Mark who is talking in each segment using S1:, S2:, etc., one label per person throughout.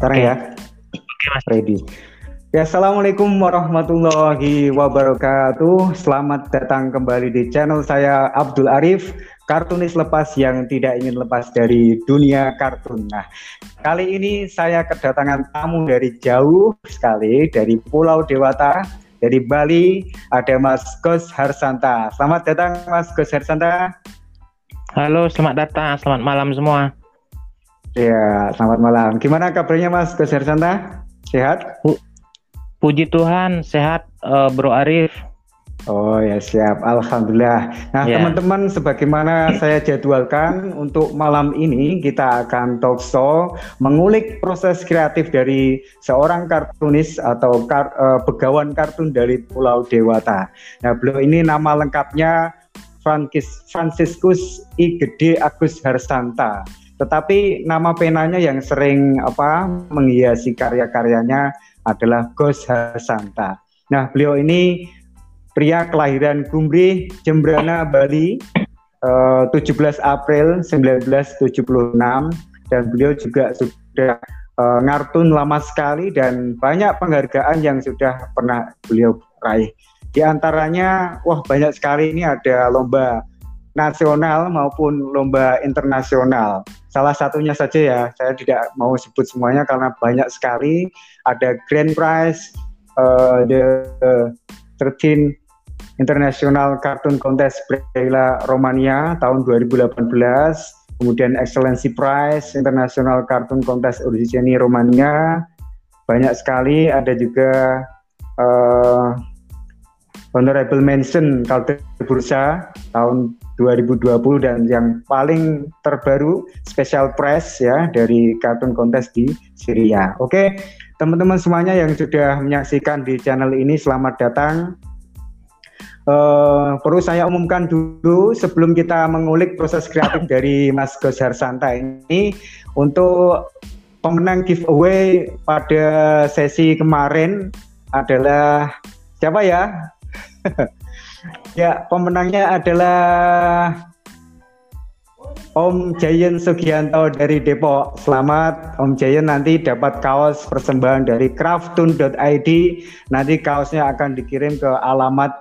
S1: Sekarang ya.
S2: Oke mas.
S1: Ready. Ya, Assalamualaikum warahmatullahi wabarakatuh. Selamat datang kembali di channel saya Abdul Arif, kartunis lepas yang tidak ingin lepas dari dunia kartun. Nah, kali ini saya kedatangan tamu dari jauh sekali, dari Pulau Dewata, dari Bali, ada Mas Gus Harsanta. Selamat datang Mas Gus Harsanta.
S2: Halo, selamat datang, selamat malam semua.
S1: Ya, selamat malam. Gimana kabarnya Mas Gus Harsanta? Sehat?
S2: Pu Puji Tuhan, sehat uh, Bro Arif.
S1: Oh ya siap, Alhamdulillah. Nah
S2: Ya.
S1: teman-teman, sebagaimana saya jadwalkan untuk malam ini kita akan talk show mengulik proses kreatif dari seorang kartunis atau kar, eh, begawan kartun dari Pulau Dewata. Nah beliau ini nama lengkapnya Frankis, Franciscus I Gede Agus Harsanta. Tetapi nama penanya yang sering apa menghiasi karya-karyanya adalah Gus Harsanta. Nah, beliau ini pria kelahiran Gumri, Jembrana, Bali, eh, 17 April 1976 dan beliau juga sudah eh, ngartun lama sekali dan banyak penghargaan yang sudah pernah beliau raih. Di antaranya, wah banyak sekali ini ada lomba nasional maupun lomba internasional. Salah satunya saja ya, saya tidak mau sebut semuanya karena banyak sekali. Ada Grand Prize, uh, the uh, 13 International Cartoon Contest Braille Romania tahun 2018, kemudian Excellency Prize International Cartoon Contest Origini Romania, banyak sekali. Ada juga uh, Honorable Mention Kalter Bursa tahun 2020 dan yang paling terbaru Special Prize ya dari Cartoon Contest di Syria. Oke, teman-teman semuanya yang sudah menyaksikan di channel ini selamat datang. Uh, perlu saya umumkan dulu sebelum kita mengulik proses kreatif dari Mas Gus Harsanta ini untuk pemenang giveaway pada sesi kemarin adalah siapa ya? ya, pemenangnya adalah Om Jayen Sugianto dari Depok. Selamat Om Jayen nanti dapat kaos persembahan dari craftun.id. Nanti kaosnya akan dikirim ke alamat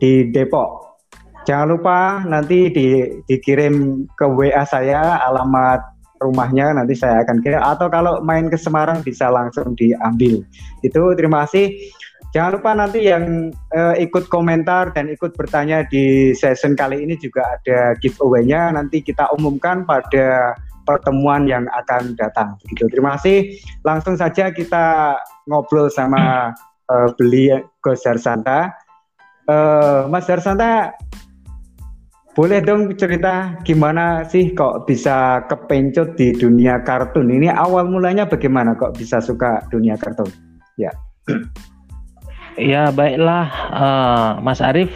S1: di Depok. Jangan lupa nanti di, dikirim ke WA saya alamat rumahnya nanti saya akan kirim atau kalau main ke Semarang bisa langsung diambil. Itu terima kasih. Jangan lupa nanti yang eh, ikut komentar dan ikut bertanya di session kali ini juga ada giveaway-nya nanti kita umumkan pada pertemuan yang akan datang. Begitu. Terima kasih. Langsung saja kita ngobrol sama eh, beli Gus Harsanta. Eh, Mas Harsanta boleh dong cerita gimana sih kok bisa kepencut di dunia kartun? Ini awal mulanya bagaimana kok bisa suka dunia kartun? Ya.
S2: Ya baiklah, uh, Mas Arif.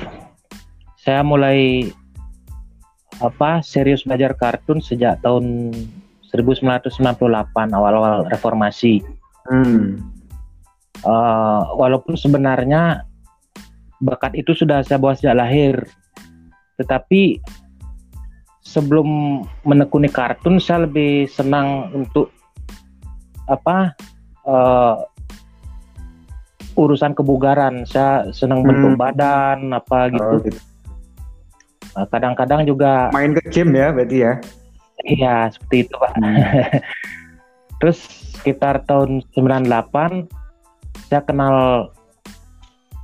S2: Saya mulai apa serius belajar kartun sejak tahun 1998 awal-awal reformasi.
S1: Hmm.
S2: Uh, walaupun sebenarnya bakat itu sudah saya bawa sejak lahir, tetapi sebelum menekuni kartun saya lebih senang untuk apa uh, urusan kebugaran. Saya senang
S1: Hmm.
S2: bentuk badan apa gitu.
S1: Oh, gitu.
S2: Nah, Kadang-kadang juga
S1: Main ke game ya berarti ya.
S2: iya seperti itu Pak. Terus sekitar tahun 98 saya kenal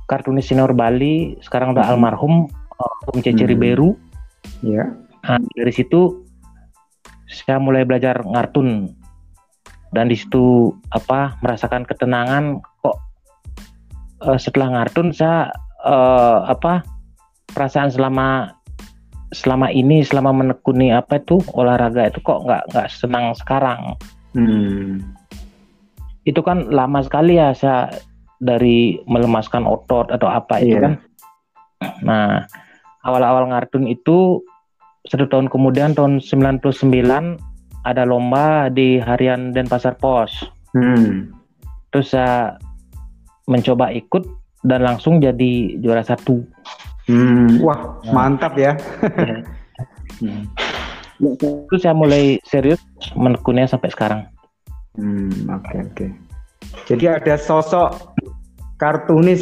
S2: kartunis senior Bali, sekarang udah
S1: Hmm.
S2: almarhum Om Cece
S1: Hmm.
S2: Riberu.
S1: Ya.
S2: Nah, dari situ saya mulai belajar ngartun dan di situ apa merasakan ketenangan eh, setelah ngartun saya eh, apa perasaan selama selama ini selama menekuni apa itu olahraga itu kok nggak nggak senang sekarang
S1: Hmm.
S2: itu kan lama sekali ya saya dari melemaskan otot atau apa itu
S1: Iya.
S2: kan nah awal-awal ngartun itu satu tahun kemudian tahun 99 ada lomba di harian Denpasar Pos
S1: Hmm.
S2: terus saya mencoba ikut dan langsung jadi juara satu
S1: Hmm. Wah,
S2: Nah.
S1: mantap ya. Hmm.
S2: terus saya mulai serius menekuninya sampai sekarang
S1: Hmm, oke okay, oke. Okay. Jadi ada sosok kartunis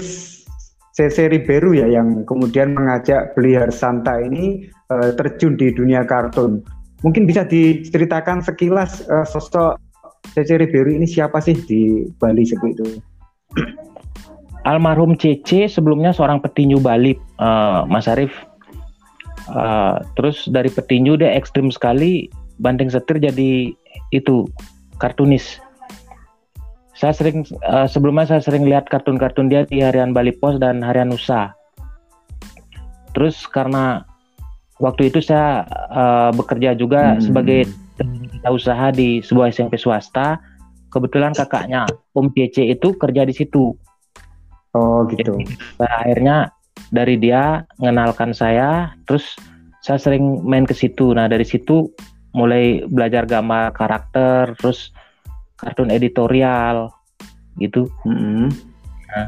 S1: CC Riberu ya yang kemudian mengajak Beli Harsanta ini uh, terjun di dunia kartun. Mungkin bisa diceritakan sekilas uh, sosok CC Riberu ini siapa sih di Bali seperti itu?
S2: Almarhum CC sebelumnya seorang petinju Bali, uh, Mas Arif. Uh, terus dari petinju dia ekstrim sekali, banting setir jadi itu kartunis. Saya sering uh, sebelumnya saya sering lihat kartun-kartun dia di Harian Bali Pos dan Harian Nusa. Terus karena waktu itu saya uh, bekerja juga hmm. sebagai usaha di sebuah SMP swasta. Kebetulan kakaknya Om CC itu kerja di situ.
S1: Oh gitu. Jadi,
S2: akhirnya dari dia mengenalkan saya, terus saya sering main ke situ. Nah dari situ mulai belajar gambar karakter terus kartun editorial gitu mm -hmm. nah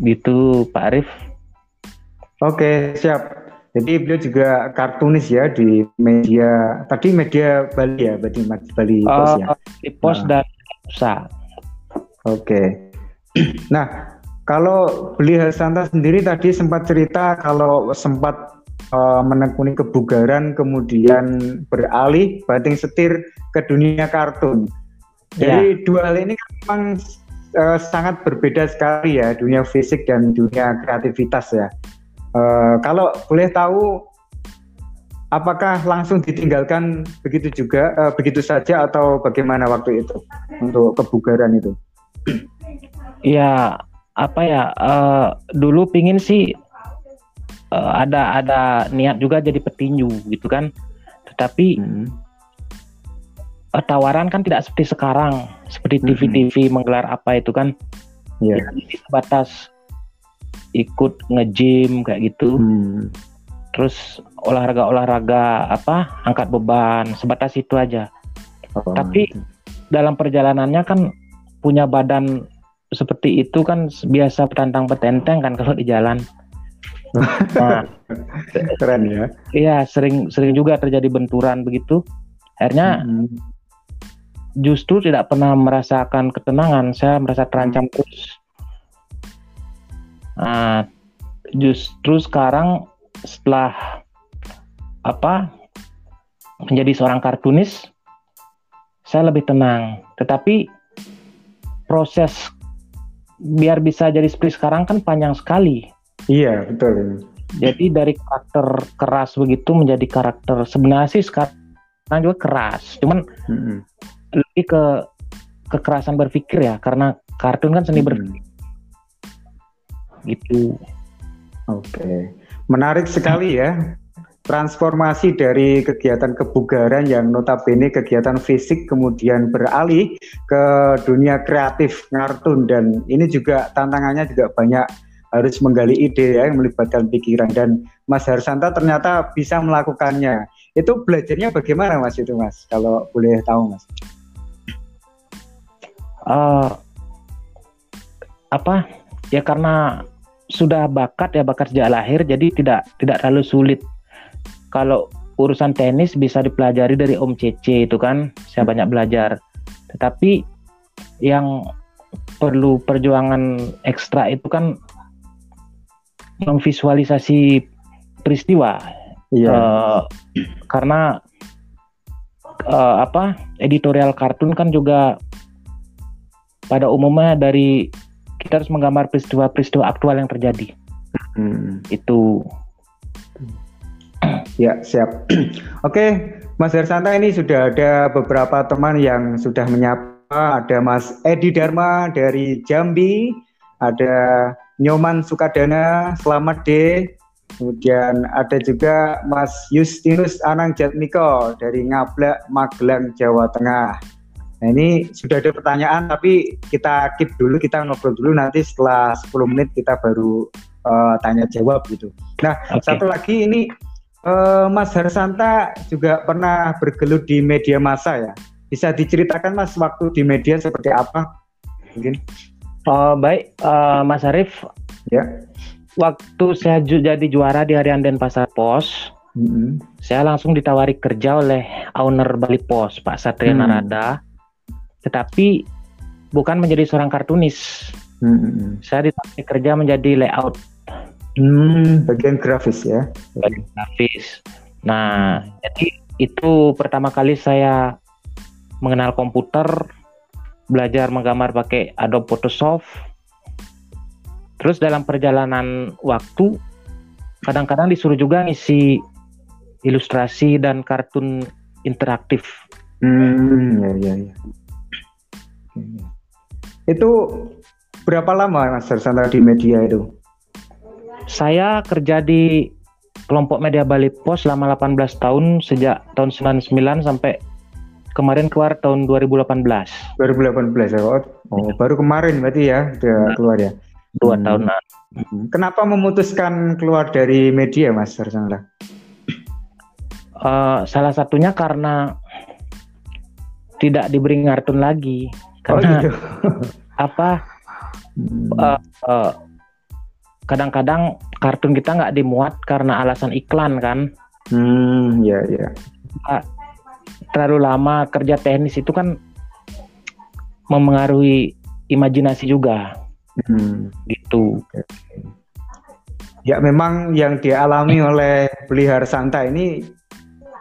S2: gitu Pak Arif
S1: oke siap jadi beliau juga kartunis ya di media tadi media Bali ya berarti Bali
S2: Pos ya di Pos nah. dan Nusa
S1: oke nah kalau beli Hasanta sendiri tadi sempat cerita kalau sempat uh, menekuni kebugaran kemudian beralih banting setir ke dunia kartun. Jadi ya. dua hal ini kan memang uh, sangat berbeda sekali ya dunia fisik dan dunia kreativitas ya. Uh, kalau boleh tahu apakah langsung ditinggalkan begitu juga uh, begitu saja atau bagaimana waktu itu untuk kebugaran itu?
S2: Ya apa ya uh, dulu pingin sih uh, ada ada niat juga jadi petinju gitu kan tetapi hmm. uh, tawaran kan tidak seperti sekarang seperti TV-TV hmm. menggelar apa itu kan yeah. ya, batas ikut nge-gym kayak gitu hmm. terus olahraga-olahraga apa angkat beban sebatas itu aja oh, tapi itu. dalam perjalanannya kan punya badan seperti itu kan biasa petantang petenteng kan kalau di jalan
S1: Nah, keren ya.
S2: Iya, sering sering juga terjadi benturan begitu. Akhirnya hmm. justru tidak pernah merasakan ketenangan. Saya merasa terancam hmm. terus. Nah, justru sekarang setelah apa menjadi seorang kartunis, saya lebih tenang. Tetapi proses biar bisa jadi seperti sekarang kan panjang sekali
S1: Iya betul.
S2: Jadi dari karakter keras begitu menjadi karakter sebenarnya sih sekarang juga keras, cuman hmm. lebih ke kekerasan berpikir ya karena kartun kan seni hmm. berpikir. Gitu.
S1: Oke, menarik sekali ya transformasi dari kegiatan kebugaran yang notabene kegiatan fisik kemudian beralih ke dunia kreatif kartun dan ini juga tantangannya juga banyak harus menggali ide ya yang melibatkan pikiran dan Mas Harsanta ternyata bisa melakukannya. Itu belajarnya bagaimana Mas itu Mas? Kalau boleh tahu Mas.
S2: Uh, apa ya karena sudah bakat ya bakat sejak lahir jadi tidak tidak terlalu sulit. Kalau urusan tenis bisa dipelajari dari Om Cece itu kan saya banyak belajar. Tetapi yang perlu perjuangan ekstra itu kan memvisualisasi peristiwa iya. uh, karena uh, apa editorial kartun kan juga pada umumnya dari kita harus menggambar peristiwa-peristiwa aktual yang terjadi hmm. itu
S1: ya siap oke Mas Hersanta ini sudah ada beberapa teman yang sudah menyapa ada Mas Edi Dharma dari Jambi ada Nyoman Sukadana, selamat deh. Kemudian ada juga Mas Justinus Anang Jatmiko dari Ngablak, Magelang, Jawa Tengah. Nah ini sudah ada pertanyaan tapi kita keep dulu, kita ngobrol dulu nanti setelah 10 menit kita baru uh, tanya jawab gitu. Nah okay. satu lagi ini uh, Mas Harsanta juga pernah bergelut di media massa ya. Bisa diceritakan Mas waktu di media seperti apa? Mungkin.
S2: Oh, baik, uh, Mas Arif. Ya. Waktu saya ju jadi juara di Harian Denpasar Pos, hmm. saya langsung ditawari kerja oleh owner Bali Pos Pak Satria hmm. Narada tetapi bukan menjadi seorang kartunis hmm. saya ditawari kerja menjadi layout
S1: hmm, bagian grafis ya
S2: bagian grafis nah jadi itu pertama kali saya mengenal komputer belajar menggambar pakai Adobe Photoshop terus dalam perjalanan waktu kadang-kadang disuruh juga ngisi ilustrasi dan kartun interaktif.
S1: Hmm, ya, ya, ya. Itu berapa lama Mas Sandra di media itu?
S2: Saya kerja di kelompok media Bali Pos selama 18 tahun sejak tahun 99 sampai kemarin keluar tahun 2018.
S1: 2018 ya. Oh, oh baru kemarin berarti ya udah nah, keluar ya.
S2: Dua hmm. tahunan.
S1: Kenapa memutuskan keluar dari media Mas Sandra?
S2: Uh, salah satunya karena tidak diberi ngartun lagi karena oh, gitu. apa uh, uh, kadang-kadang kartun kita nggak dimuat karena alasan iklan kan
S1: hmm ya ya
S2: terlalu lama kerja teknis itu kan memengaruhi imajinasi juga hmm. gitu
S1: ya memang yang dialami oleh pelihara Santa ini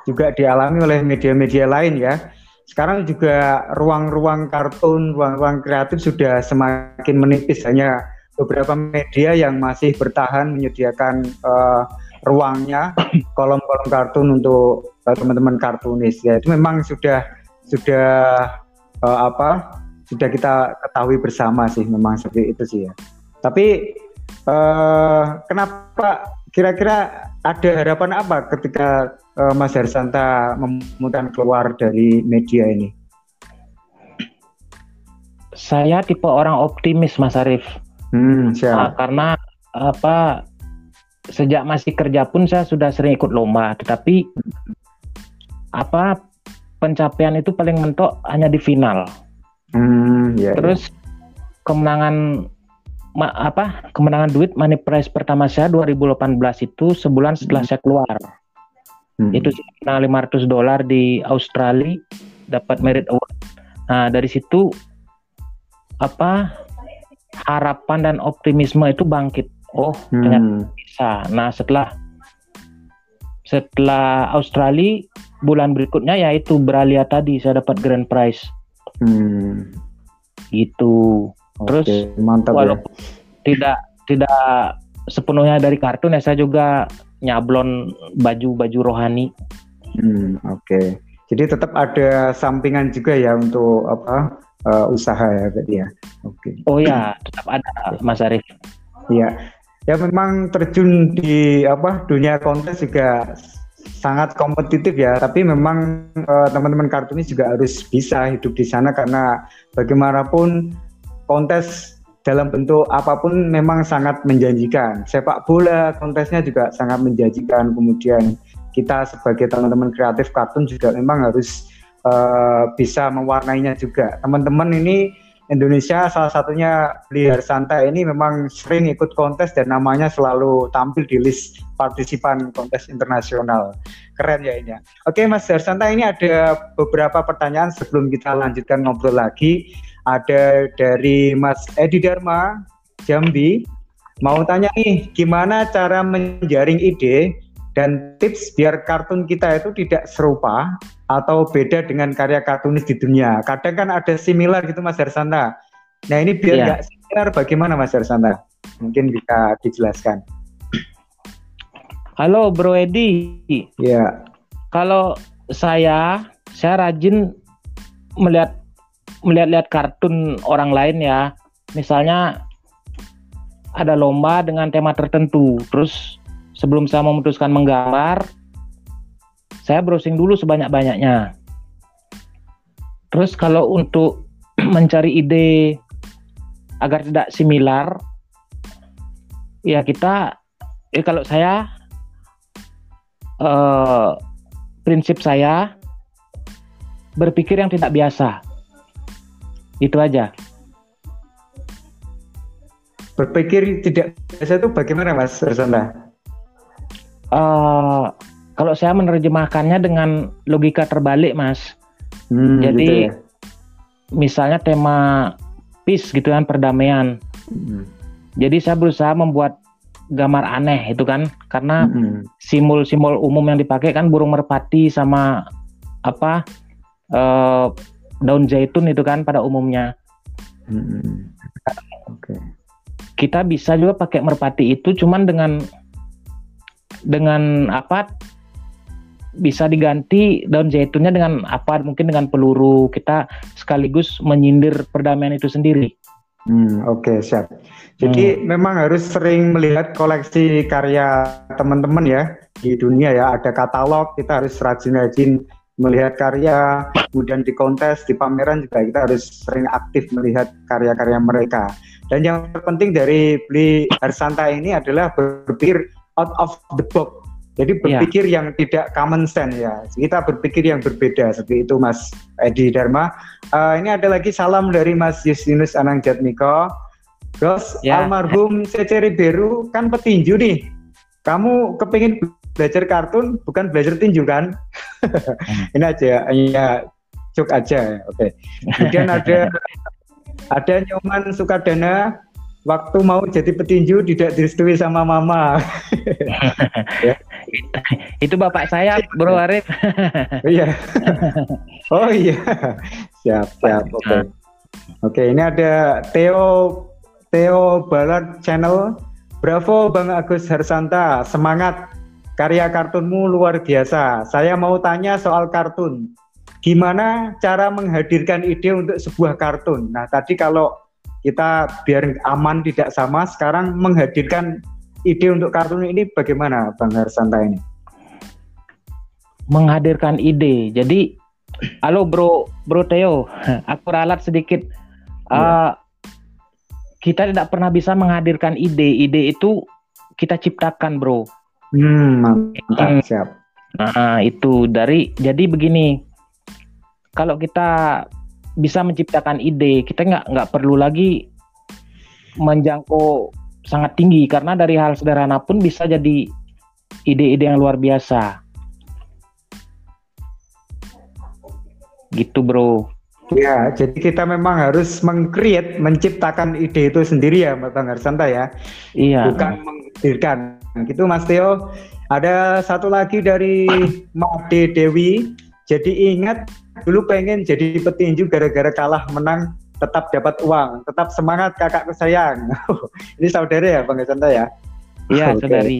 S1: juga dialami oleh media-media lain ya. Sekarang juga ruang-ruang kartun, ruang-ruang kreatif sudah semakin menipis. Hanya beberapa media yang masih bertahan menyediakan uh, ruangnya, kolom-kolom kartun untuk uh, teman-teman kartunis. Ya itu memang sudah sudah uh, apa? Sudah kita ketahui bersama sih, memang seperti itu sih ya. Tapi uh, kenapa kira-kira ada harapan apa ketika uh, Mas Hersanta memutuskan keluar dari media ini?
S2: Saya tipe orang optimis, Mas Arif. Hmm, siap. Nah, karena apa? Sejak masih kerja pun saya sudah sering ikut lomba, tetapi apa pencapaian itu paling mentok hanya di final. Hmm, ya, Terus ya. kemenangan ma, apa kemenangan duit money prize pertama saya 2018 itu sebulan setelah hmm. saya keluar hmm. itu nah 500 dolar di Australia dapat merit award nah dari situ apa harapan dan optimisme itu bangkit oh hmm. ternyata bisa nah setelah setelah Australia bulan berikutnya yaitu Bralia tadi saya dapat grand prize hmm. gitu terus mantap ya. walaupun ya. tidak tidak sepenuhnya dari kartun ya saya juga nyablon baju-baju rohani.
S1: Hmm, oke. Okay. Jadi tetap ada sampingan juga ya untuk apa uh, usaha ya berarti ya.
S2: Oke. Okay. Oh ya, tetap ada Mas Arif.
S1: Iya. Ya memang terjun di apa dunia kontes juga sangat kompetitif ya, tapi memang uh, teman-teman kartunis juga harus bisa hidup di sana karena bagaimanapun kontes dalam bentuk apa pun memang sangat menjanjikan. Sepak bola kontesnya juga sangat menjanjikan. Kemudian kita sebagai teman-teman kreatif kartun juga memang harus uh, bisa mewarnainya juga. Teman-teman ini Indonesia salah satunya Liar Santa ini memang sering ikut kontes dan namanya selalu tampil di list partisipan kontes internasional. Keren ya ini. Ya. Oke Mas Santa ini ada beberapa pertanyaan sebelum kita lanjutkan ngobrol lagi ada dari Mas Edi Dharma Jambi mau tanya nih gimana cara menjaring ide dan tips biar kartun kita itu tidak serupa atau beda dengan karya kartunis di dunia. Kadang kan ada similar gitu Mas Hersanta. Nah ini biar iya. nggak yeah. similar bagaimana Mas Hersanta? Mungkin bisa dijelaskan.
S2: Halo Bro Edi.
S1: Ya. Yeah.
S2: Kalau saya, saya rajin melihat melihat-lihat kartun orang lain ya. Misalnya ada lomba dengan tema tertentu. Terus sebelum saya memutuskan menggambar, saya browsing dulu sebanyak-banyaknya. Terus kalau untuk mencari ide agar tidak similar, ya kita, eh kalau saya, eh, prinsip saya berpikir yang tidak biasa. Itu aja.
S1: Berpikir tidak biasa itu bagaimana Mas Rasanda?
S2: Uh, kalau saya menerjemahkannya dengan logika terbalik, Mas.
S1: Hmm,
S2: Jadi
S1: gitu ya.
S2: misalnya tema peace gitu kan perdamaian.
S1: Hmm.
S2: Jadi saya berusaha membuat gambar aneh itu kan karena
S1: Hmm.
S2: simbol-simbol umum yang dipakai kan burung merpati sama apa eh, daun zaitun itu kan pada umumnya.
S1: Hmm. Oke.
S2: Kita bisa juga pakai merpati itu cuman dengan dengan apa bisa diganti daun zaitunnya dengan apa mungkin dengan peluru kita sekaligus menyindir perdamaian itu sendiri.
S1: Hmm, Oke, siap. Jadi memang harus sering melihat koleksi karya teman-teman ya di dunia ya. Ada katalog, kita harus rajin-rajin melihat karya, kemudian di kontes, di pameran juga kita harus sering aktif melihat karya-karya mereka. Dan yang terpenting dari Beli Harsanta ini adalah berpikir out of the box. Jadi berpikir yang tidak common sense ya. Kita berpikir yang berbeda seperti itu Mas Edi Dharma. Eh, ini ada lagi salam dari Mas Justinus Anang Jatmiko. Terus
S2: Ya.
S1: almarhum Cece Riberu kan petinju nih. Kamu kepingin belajar kartun bukan belajar tinju kan? ini aja, ya cuk aja. Oke. Kemudian ada ada Nyoman Sukadana waktu mau jadi petinju tidak direstui sama mama.
S2: Itu bapak saya, Bro Arif.
S1: Iya. oh iya. Siap, siap. Oke. Oke, ini ada Theo Theo Balat Channel. Bravo Bang Agus Harsanta, semangat. Karya kartunmu luar biasa. Saya mau tanya soal kartun. Gimana cara menghadirkan ide untuk sebuah kartun? Nah, tadi kalau kita biar aman tidak sama, sekarang menghadirkan ide untuk kartun ini bagaimana Bang Harsanta ini?
S2: Menghadirkan ide. Jadi, halo Bro, Bro Theo, aku ralat sedikit.
S1: Iya.
S2: Eh, kita tidak pernah bisa menghadirkan ide. Ide itu kita ciptakan, Bro.
S1: Hmm, mantap,
S2: Hmm.
S1: siap.
S2: Nah, itu dari jadi begini. Kalau kita bisa menciptakan ide, kita nggak nggak perlu lagi menjangkau sangat tinggi karena dari hal sederhana pun bisa jadi ide-ide yang luar biasa. Gitu, Bro.
S1: Ya, jadi kita memang harus meng-create, menciptakan ide itu sendiri ya, Bang Harsanta ya,
S2: Iya.
S1: bukan menghadirkan. Gitu Mas Theo. Ada satu lagi dari Made Dewi. Jadi ingat dulu pengen jadi petinju gara-gara kalah menang tetap dapat uang, tetap semangat kakakku sayang. Ini saudara ya Bang Harsanta ya?
S2: Iya,
S1: Oke.
S2: saudari.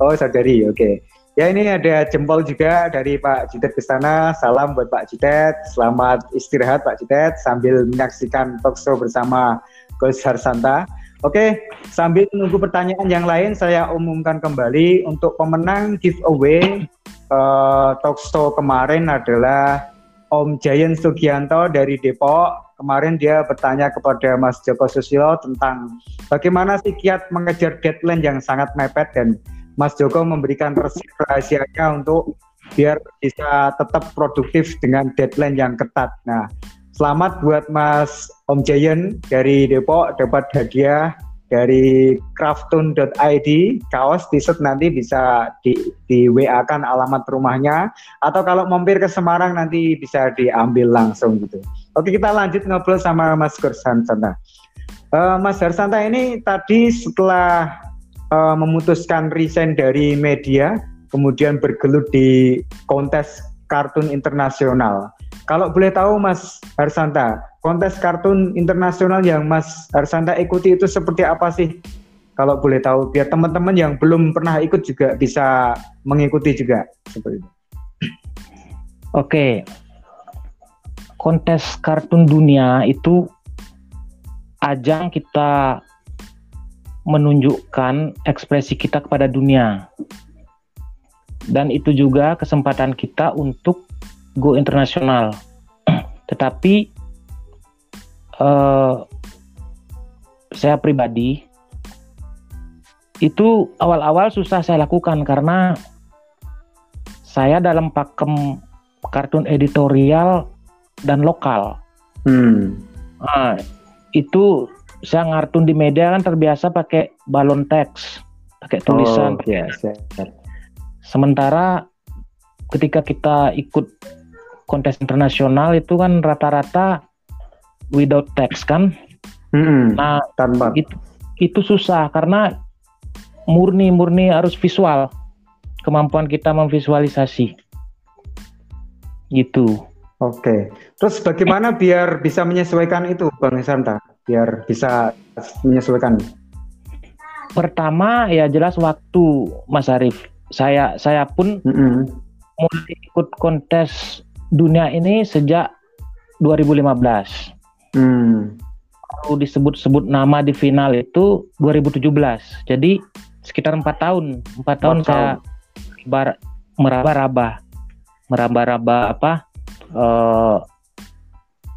S1: Oh, saudari, oke. Ya ini ada jempol juga dari Pak Jitet Kestana. Salam buat Pak Jitet. Selamat istirahat Pak Jitet sambil menyaksikan talkshow bersama Gus Harsanta. Oke, sambil menunggu pertanyaan yang lain, saya umumkan kembali untuk pemenang giveaway eh, talkshow kemarin adalah Om Jayan Sugianto dari Depok. Kemarin dia bertanya kepada Mas Joko Susilo tentang bagaimana sih kiat mengejar deadline yang sangat mepet dan Mas Joko memberikan resep rahasianya untuk biar bisa tetap produktif dengan deadline yang ketat. Nah, selamat buat Mas Om Jayan dari Depok dapat hadiah dari craftun.id kaos t-shirt nanti bisa di, di WA kan alamat rumahnya atau kalau mampir ke Semarang nanti bisa diambil langsung gitu. Oke kita lanjut ngobrol sama Mas Kursan Santa. Eh, Mas Harsanta ini tadi setelah eh, memutuskan resign dari media, kemudian bergelut di kontes kartun internasional. Kalau boleh tahu Mas Harsanta, kontes kartun internasional yang Mas Harsanta ikuti itu seperti apa sih? Kalau boleh tahu, biar teman-teman yang belum pernah ikut juga bisa mengikuti juga seperti itu.
S2: Oke. Kontes kartun dunia itu ajang kita menunjukkan ekspresi kita kepada dunia. Dan itu juga kesempatan kita untuk go internasional. Tetapi eh, saya pribadi itu awal-awal susah saya lakukan karena saya dalam pakem kartun editorial dan lokal.
S1: Hmm.
S2: Nah, itu saya ngartun di media kan terbiasa pakai balon teks, pakai tulisan.
S1: Oh, iya, siap.
S2: Sementara ketika kita ikut kontes internasional itu kan rata-rata without text kan.
S1: Mm-mm.
S2: Nah,
S1: tanpa
S2: itu itu susah karena murni-murni harus visual. Kemampuan kita memvisualisasi. Gitu.
S1: Oke. Terus bagaimana biar bisa menyesuaikan itu, Bang Santa? Biar bisa menyesuaikan.
S2: Pertama ya jelas waktu Mas Arif. Saya saya pun
S1: Mm-mm.
S2: mulai ikut kontes dunia ini sejak 2015.
S1: Hmm.
S2: Baru disebut-sebut nama di final itu 2017. Jadi sekitar empat tahun. Empat tahun saya bar, meraba-raba, meraba-raba apa eh,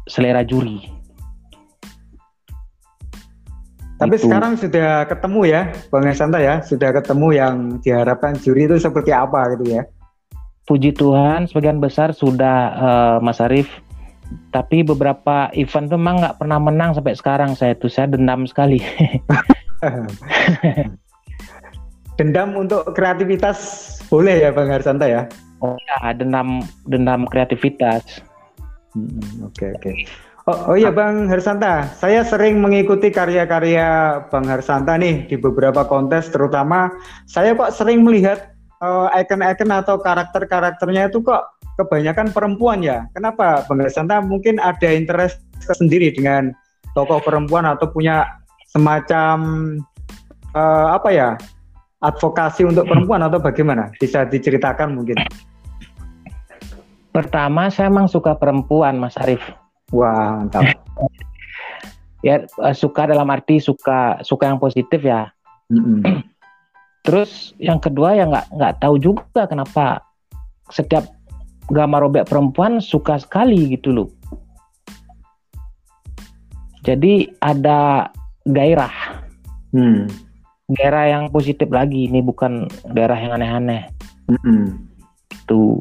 S2: selera juri.
S1: Tapi
S2: Itu.
S1: sekarang sudah ketemu ya, Bang Santa ya, sudah ketemu yang diharapkan juri itu seperti apa gitu ya.
S2: Puji Tuhan, sebagian besar sudah eh, Mas Arif. Tapi beberapa event tuh memang nggak pernah menang sampai sekarang saya tuh saya dendam sekali.
S1: Dendam untuk kreativitas boleh ya Bang Harsanta ya.
S2: oh ya, dendam dendam kreativitas.
S1: Hmm, Oke oke. Oh, oh iya Bang Harsanta, saya sering mengikuti karya-karya Bang Harsanta nih di beberapa kontes, terutama saya kok sering melihat eh, icon-icon atau karakter-karakternya itu kok kebanyakan perempuan ya. Kenapa Bang Harsanta mungkin ada interest sendiri dengan tokoh perempuan atau punya semacam eh, apa ya advokasi untuk perempuan atau bagaimana? Bisa diceritakan mungkin?
S2: Pertama saya emang suka perempuan Mas Arif.
S1: Wah mantap.
S2: Ya eh, suka dalam arti suka suka yang positif ya.
S1: Mm-mm.
S2: Terus yang kedua ya nggak nggak tahu juga kenapa setiap gambar robek perempuan suka sekali gitu loh. Jadi ada gairah,
S1: Hmm.
S2: gairah yang positif lagi. Ini bukan gairah yang aneh-aneh.
S1: Mm-mm.
S2: Tuh.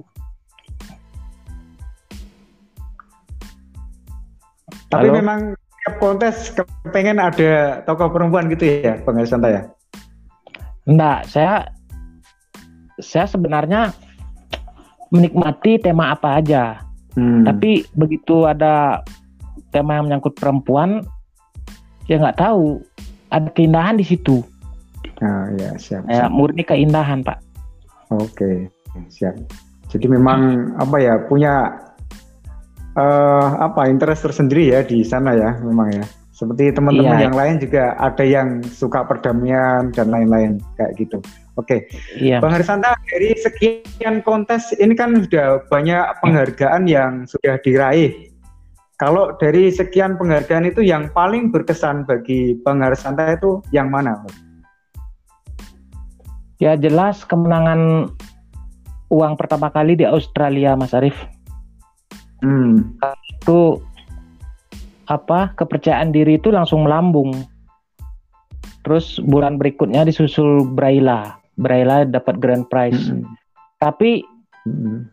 S1: Tapi
S2: Halo?
S1: memang tiap kontes kepengen ada tokoh perempuan gitu ya, Bang Santa ya.
S2: Enggak, saya saya sebenarnya menikmati tema apa aja.
S1: Hmm.
S2: Tapi begitu ada tema yang menyangkut perempuan, ya nggak tahu ada keindahan di situ.
S1: Ah, ya siap.
S2: Ya,
S1: siap.
S2: murni keindahan, Pak.
S1: Oke, siap. Jadi memang apa ya punya eh apa interest tersendiri ya di sana ya, memang ya. Seperti teman-teman
S2: Iya.
S1: yang lain juga ada yang suka perdamaian dan lain-lain kayak gitu. Oke,
S2: Iya.
S1: Bang Harisanta dari sekian kontes ini kan sudah banyak penghargaan yang sudah diraih. Kalau dari sekian penghargaan itu yang paling berkesan bagi Bang Harisanta itu yang mana?
S2: Ya jelas kemenangan uang pertama kali di Australia, Mas Arif.
S1: Hmm,
S2: Itu apa kepercayaan diri itu langsung melambung. Terus bulan berikutnya disusul Braila. Braila dapat grand prize.
S1: mm,
S2: Tapi
S1: mm.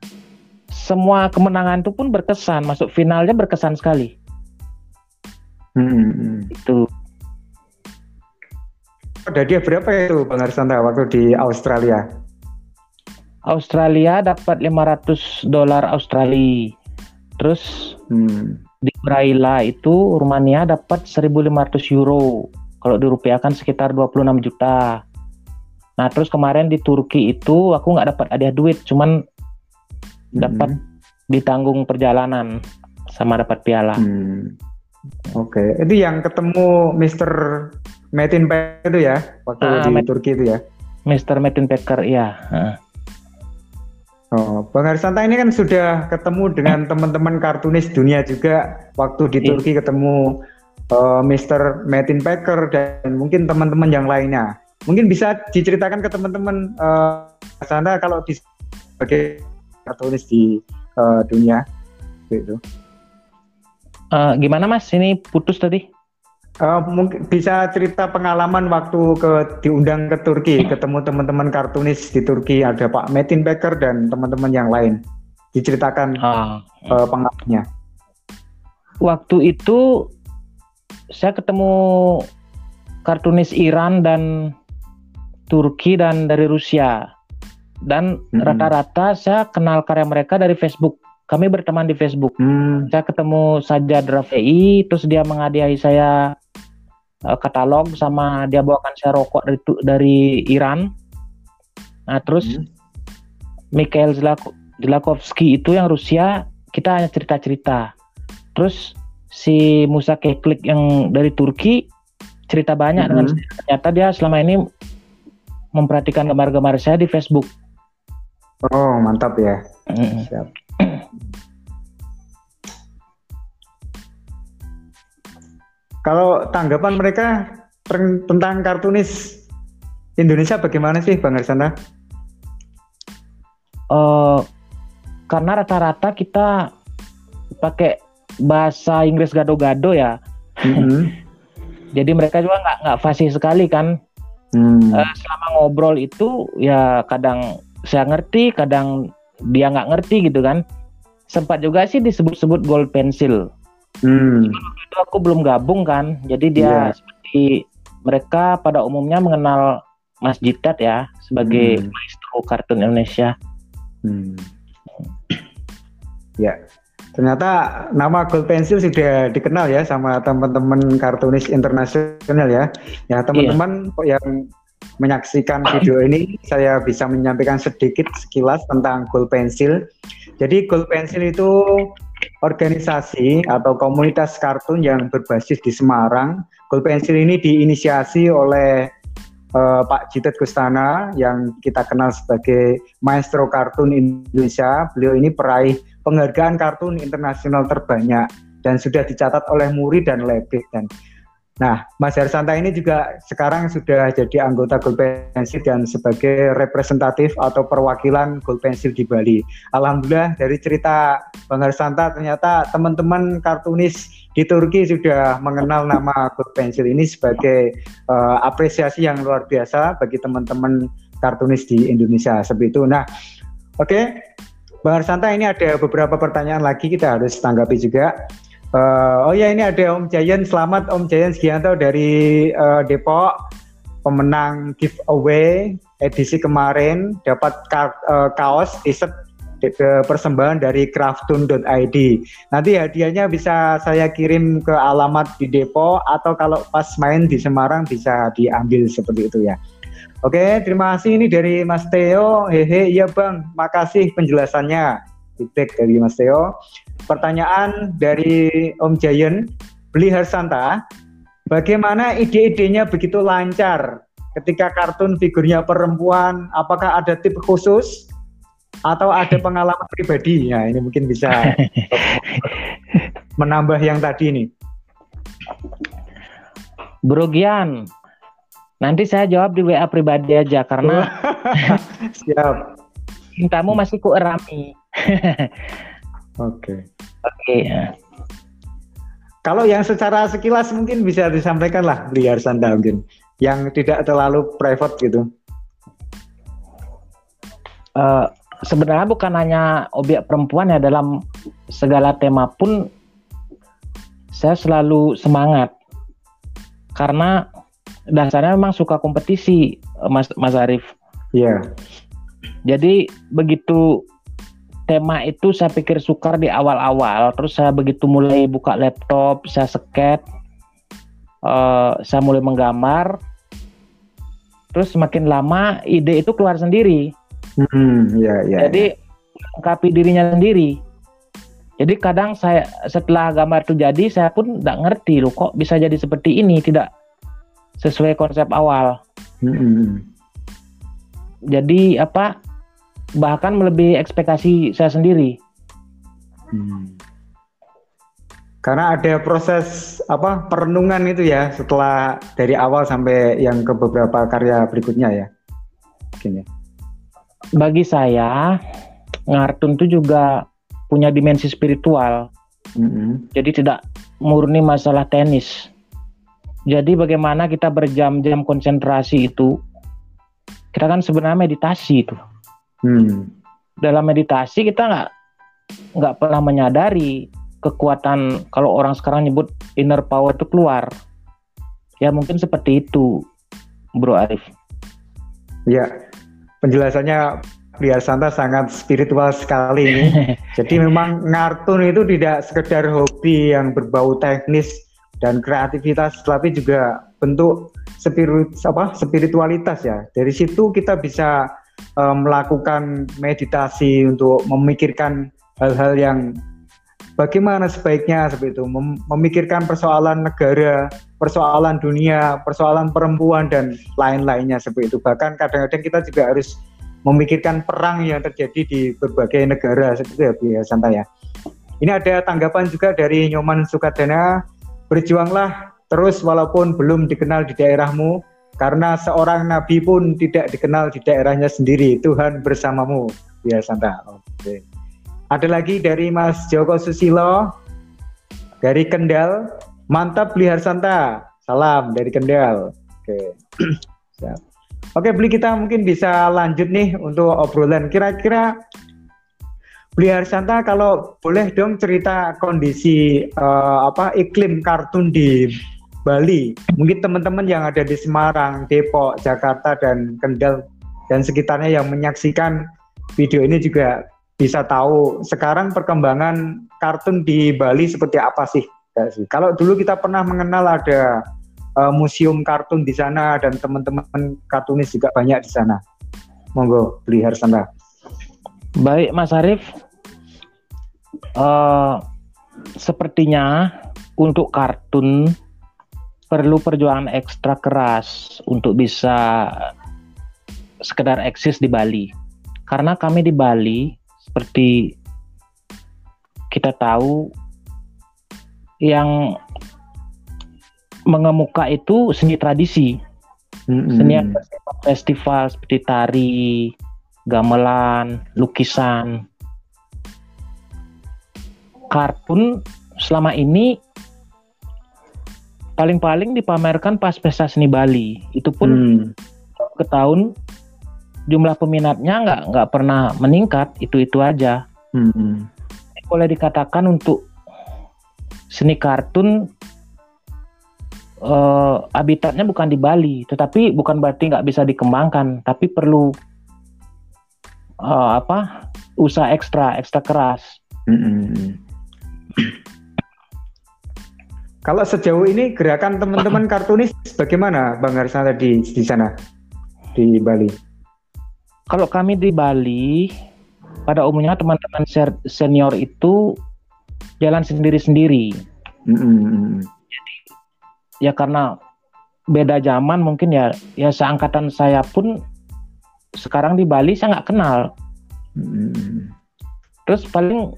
S2: semua kemenangan itu pun berkesan. Masuk finalnya berkesan sekali.
S1: Hmm, hmm, hmm.
S2: Itu
S1: Ada dia berapa itu Bang Harisanta waktu di Australia?
S2: Australia dapat 500 dolar Australia. Terus
S1: Hmm.
S2: Di Braila itu Rumania dapat 1.500 euro. Kalau dirupiahkan sekitar 26 juta. Nah terus kemarin di Turki itu aku nggak dapat hadiah duit, cuman dapat
S1: Hmm.
S2: ditanggung perjalanan sama dapat piala.
S1: Hmm. Oke, itu yang ketemu Mr. Metin Pek itu ya waktu
S2: Ah,
S1: di
S2: Met-
S1: Turki itu ya.
S2: Mr. Metin Pecker, iya. Heeh.
S1: Oh, Bang Harisanta ini kan sudah ketemu dengan teman-teman kartunis dunia juga waktu di
S2: Iya.
S1: Turki ketemu eh, Mr. Metin Packer dan mungkin teman-teman yang lainnya. Mungkin bisa diceritakan ke teman-teman Harisanta kalau di sebagai kartunis di eh, dunia gitu.
S2: Eh, gimana Mas? Ini putus tadi?
S1: Eh, mungkin bisa cerita pengalaman waktu ke diundang ke Turki, ketemu teman-teman kartunis di Turki, ada Pak Metin Becker dan teman-teman yang lain. Diceritakan
S2: Ah.
S1: eh, pengalamannya.
S2: Waktu itu saya ketemu kartunis Iran dan Turki dan dari Rusia. dan hmm. rata-rata saya kenal karya mereka dari Facebook. Kami berteman di Facebook. Hmm. Saya ketemu saja Rafei, terus dia menghadiahi saya uh, katalog sama dia bawakan saya rokok dari dari Iran. Nah, terus hmm. Mikhail Zlakovsky itu yang Rusia, kita hanya cerita-cerita. Terus si Musa Keklik yang dari Turki cerita banyak hmm. dengan ternyata dia selama ini memperhatikan gambar-gambar saya di Facebook.
S1: Oh, mantap ya. Mm. Siap. Kalau tanggapan mereka tentang kartunis Indonesia bagaimana sih, Bang Arsana?
S2: Uh, karena rata-rata kita pakai bahasa Inggris gado-gado ya. Mm-hmm. Jadi mereka juga nggak nggak fasih sekali kan. Mm. Uh, selama ngobrol itu ya kadang saya ngerti, kadang dia nggak ngerti gitu kan. Sempat juga sih disebut-sebut gold pencil. Hmm. Itu aku belum gabung kan, jadi dia yeah. seperti mereka pada umumnya mengenal Mas Jitat ya sebagai hmm. maestro kartun Indonesia. Hmm.
S1: Ya, ternyata nama Gold Pencil sudah dikenal ya sama teman-teman kartunis internasional ya. Ya teman-teman yeah. yang menyaksikan video ini, saya bisa menyampaikan sedikit sekilas tentang Gold Pencil. Jadi Gold Pencil itu organisasi atau komunitas kartun yang berbasis di Semarang. Gold Pencil ini diinisiasi oleh uh, Pak Jitet Gustana yang kita kenal sebagai maestro kartun Indonesia. Beliau ini peraih penghargaan kartun internasional terbanyak dan sudah dicatat oleh Muri dan Lebek dan Nah, Mas Hersanta ini juga sekarang sudah jadi anggota Gold Pencil dan sebagai representatif atau perwakilan Gold Pencil di Bali. Alhamdulillah dari cerita Bang Hersanta ternyata teman-teman kartunis di Turki sudah mengenal nama Gold Pencil ini sebagai uh, apresiasi yang luar biasa bagi teman-teman kartunis di Indonesia seperti itu. Nah, oke. Okay. Bang Hersanta ini ada beberapa pertanyaan lagi kita harus tanggapi juga. Uh, oh ya ini ada Om Jayan, selamat Om Jayan Segianto dari uh, Depok, pemenang giveaway edisi kemarin dapat ka uh, kaos t-shirt persembahan dari craftun.id. Nanti hadiahnya bisa saya kirim ke alamat di Depok atau kalau pas main di Semarang bisa diambil seperti itu ya. Oke, terima kasih ini dari Mas Theo. Hehe, iya Bang, makasih penjelasannya. Feedback dari Mas Theo. Pertanyaan dari Om Jayen, Beli Harsanta, bagaimana ide-idenya begitu lancar ketika kartun figurnya perempuan? Apakah ada tip khusus atau ada pengalaman pribadi? Ya, ini mungkin bisa menambah yang tadi nih.
S2: Bro Gian, nanti saya jawab di WA pribadi aja karena siap. Kamu masih ku erami.
S1: Oke. Oke. Ya. Kalau yang secara sekilas mungkin bisa disampaikan lah liar sanda mungkin, yang tidak terlalu private gitu.
S2: Uh, sebenarnya bukan hanya objek perempuan ya dalam segala tema pun saya selalu semangat karena dasarnya memang suka kompetisi Mas Mas Arif. Iya. Yeah. Jadi begitu tema itu saya pikir sukar di awal-awal. Terus saya begitu mulai buka laptop saya sket uh, saya mulai menggambar. Terus semakin lama ide itu keluar sendiri. Hmm, ya, ya, jadi melengkapi dirinya sendiri. Jadi kadang saya setelah gambar itu jadi saya pun tidak ngerti loh kok bisa jadi seperti ini? Tidak sesuai konsep awal. Hmm. jadi apa bahkan melebihi ekspektasi saya sendiri. Hmm.
S1: Karena ada proses apa perenungan itu ya setelah dari awal sampai yang ke beberapa karya berikutnya ya. Mungkin ya.
S2: Bagi saya ngartun itu juga punya dimensi spiritual. Mm-hmm. Jadi tidak murni masalah tenis. Jadi bagaimana kita berjam-jam konsentrasi itu, kita kan sebenarnya meditasi itu. Hmm. Dalam meditasi kita nggak nggak pernah menyadari kekuatan kalau orang sekarang nyebut inner power itu keluar. Ya mungkin seperti itu, Bro Arif.
S1: Ya, penjelasannya Biar Santa sangat spiritual sekali ini. Jadi memang ngartun itu tidak sekedar hobi yang berbau teknis dan kreativitas, tapi juga bentuk spirit apa spiritualitas ya. Dari situ kita bisa uh, melakukan meditasi untuk memikirkan hal-hal yang bagaimana sebaiknya seperti itu, mem memikirkan persoalan negara, persoalan dunia, persoalan perempuan dan lain-lainnya seperti itu. Bahkan kadang-kadang kita juga harus memikirkan perang yang terjadi di berbagai negara seperti itu ya santai ya. Ini ada tanggapan juga dari Nyoman Sukadana, berjuanglah terus walaupun belum dikenal di daerahmu, karena seorang nabi pun tidak dikenal di daerahnya sendiri. Tuhan bersamamu, ya Santa. Oke. Ada lagi dari Mas Joko Susilo dari Kendal. Mantap Lihar Santa. Salam dari Kendal. Oke. Oke, beli kita mungkin bisa lanjut nih untuk obrolan. Kira-kira beli Harsanta kalau boleh dong cerita kondisi uh, apa iklim kartun di Bali. Mungkin teman-teman yang ada di Semarang, Depok, Jakarta dan Kendal dan sekitarnya yang menyaksikan video ini juga bisa tahu sekarang perkembangan kartun di Bali seperti apa sih? Kalau dulu kita pernah mengenal ada uh, museum kartun di sana dan teman-teman kartunis juga banyak di sana. Monggo beli Harsanda.
S2: Baik Mas Arif, uh, sepertinya untuk kartun perlu perjuangan ekstra keras untuk bisa sekedar eksis di Bali. Karena kami di Bali seperti kita tahu yang mengemuka itu seni tradisi. Mm-hmm. Seni festival seperti tari, gamelan, lukisan. Kartun selama ini paling-paling dipamerkan pas pesta seni Bali. Itu pun mm. ke tahun jumlah peminatnya nggak nggak pernah meningkat, itu itu aja. Mm-hmm. Boleh dikatakan untuk seni kartun uh, habitatnya bukan di Bali, tetapi bukan berarti nggak bisa dikembangkan, tapi perlu uh, apa usaha ekstra, ekstra keras. Mm-hmm.
S1: Kalau sejauh ini gerakan teman-teman kartunis bagaimana, Bang Harsana di di sana di Bali?
S2: Kalau kami di Bali, pada umumnya teman-teman senior itu jalan sendiri-sendiri. Mm-hmm ya karena beda zaman mungkin ya ya seangkatan saya pun sekarang di Bali saya nggak kenal hmm. terus paling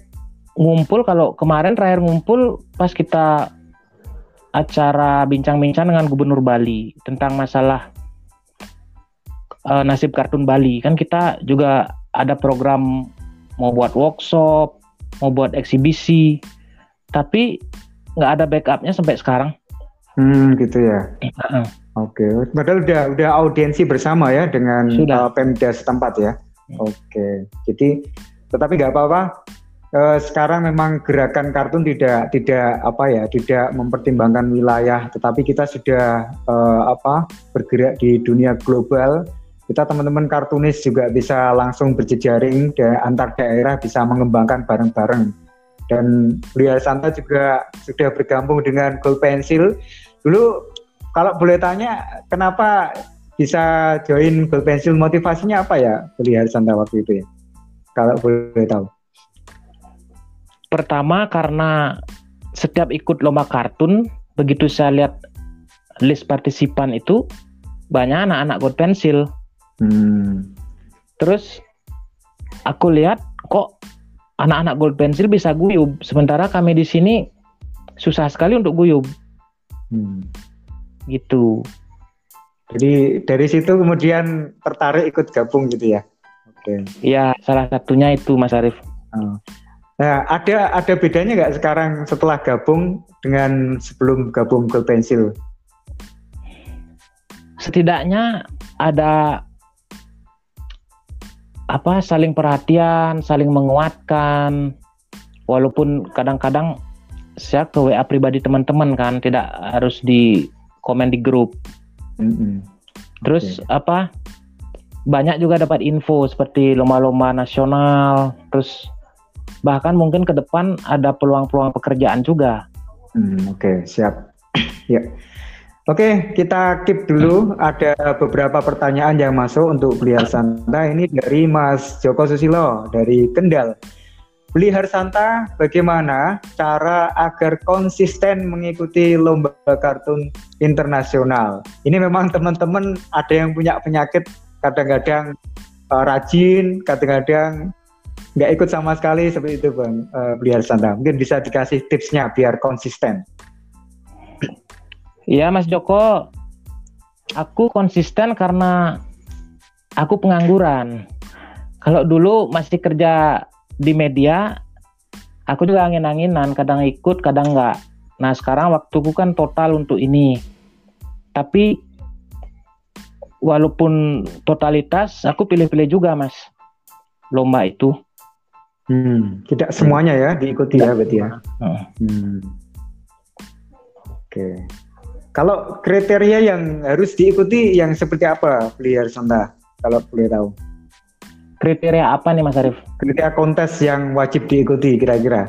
S2: ngumpul kalau kemarin terakhir ngumpul pas kita acara bincang-bincang dengan Gubernur Bali tentang masalah uh, nasib kartun Bali kan kita juga ada program mau buat workshop mau buat eksibisi tapi nggak ada backupnya sampai sekarang
S1: Hmm, gitu ya. Uh-uh. Oke, okay. padahal udah udah audiensi bersama ya dengan Sudah. Uh, Pemda setempat ya. Hmm. Oke, okay. jadi tetapi nggak apa-apa. Uh, sekarang memang gerakan kartun tidak tidak apa ya tidak mempertimbangkan wilayah, tetapi kita sudah uh, apa bergerak di dunia global. Kita teman-teman kartunis juga bisa langsung berjejaring dan antar daerah bisa mengembangkan bareng-bareng dan Beliau Santa juga sudah bergabung dengan Gold Pencil. Dulu kalau boleh tanya kenapa bisa join Gold Pencil motivasinya apa ya Beliau Santa waktu itu ya? Kalau boleh tahu.
S2: Pertama karena setiap ikut lomba kartun begitu saya lihat list partisipan itu banyak anak-anak Gold Pencil. Hmm. Terus aku lihat kok anak-anak gold pencil bisa guyub sementara kami di sini susah sekali untuk guyub hmm. gitu
S1: jadi dari situ kemudian tertarik ikut gabung gitu ya
S2: oke okay. ya salah satunya itu Mas Arief oh.
S1: Nah ada ada bedanya nggak sekarang setelah gabung dengan sebelum gabung gold pencil
S2: setidaknya ada apa saling perhatian, saling menguatkan. Walaupun kadang-kadang saya ke WA pribadi teman-teman kan tidak harus di komen di grup. Mm -hmm. Terus okay. apa banyak juga dapat info seperti lomba-lomba nasional, terus bahkan mungkin ke depan ada peluang-peluang pekerjaan juga.
S1: Hmm, Oke, okay, siap. ya. Oke, okay, kita keep dulu. Ada beberapa pertanyaan yang masuk untuk Beli Santa. Ini dari Mas Joko Susilo dari Kendal. Beli Santa, bagaimana cara agar konsisten mengikuti lomba kartun internasional? Ini memang teman-teman ada yang punya penyakit kadang-kadang uh, rajin, kadang-kadang nggak ikut sama sekali seperti itu bang uh, beli Santa. Mungkin bisa dikasih tipsnya biar konsisten.
S2: Iya Mas Joko, aku konsisten karena aku pengangguran. Kalau dulu masih kerja di media, aku juga angin-anginan, kadang ikut, kadang enggak. Nah sekarang waktuku kan total untuk ini. Tapi walaupun totalitas, aku pilih-pilih juga mas lomba itu.
S1: Hmm, tidak semuanya ya diikuti ya berarti ya. Hmm. Oke. Okay. Kalau kriteria yang harus diikuti yang seperti apa, Beliar Santa? Kalau boleh tahu.
S2: Kriteria apa nih Mas Arif?
S1: Kriteria kontes yang wajib diikuti kira-kira.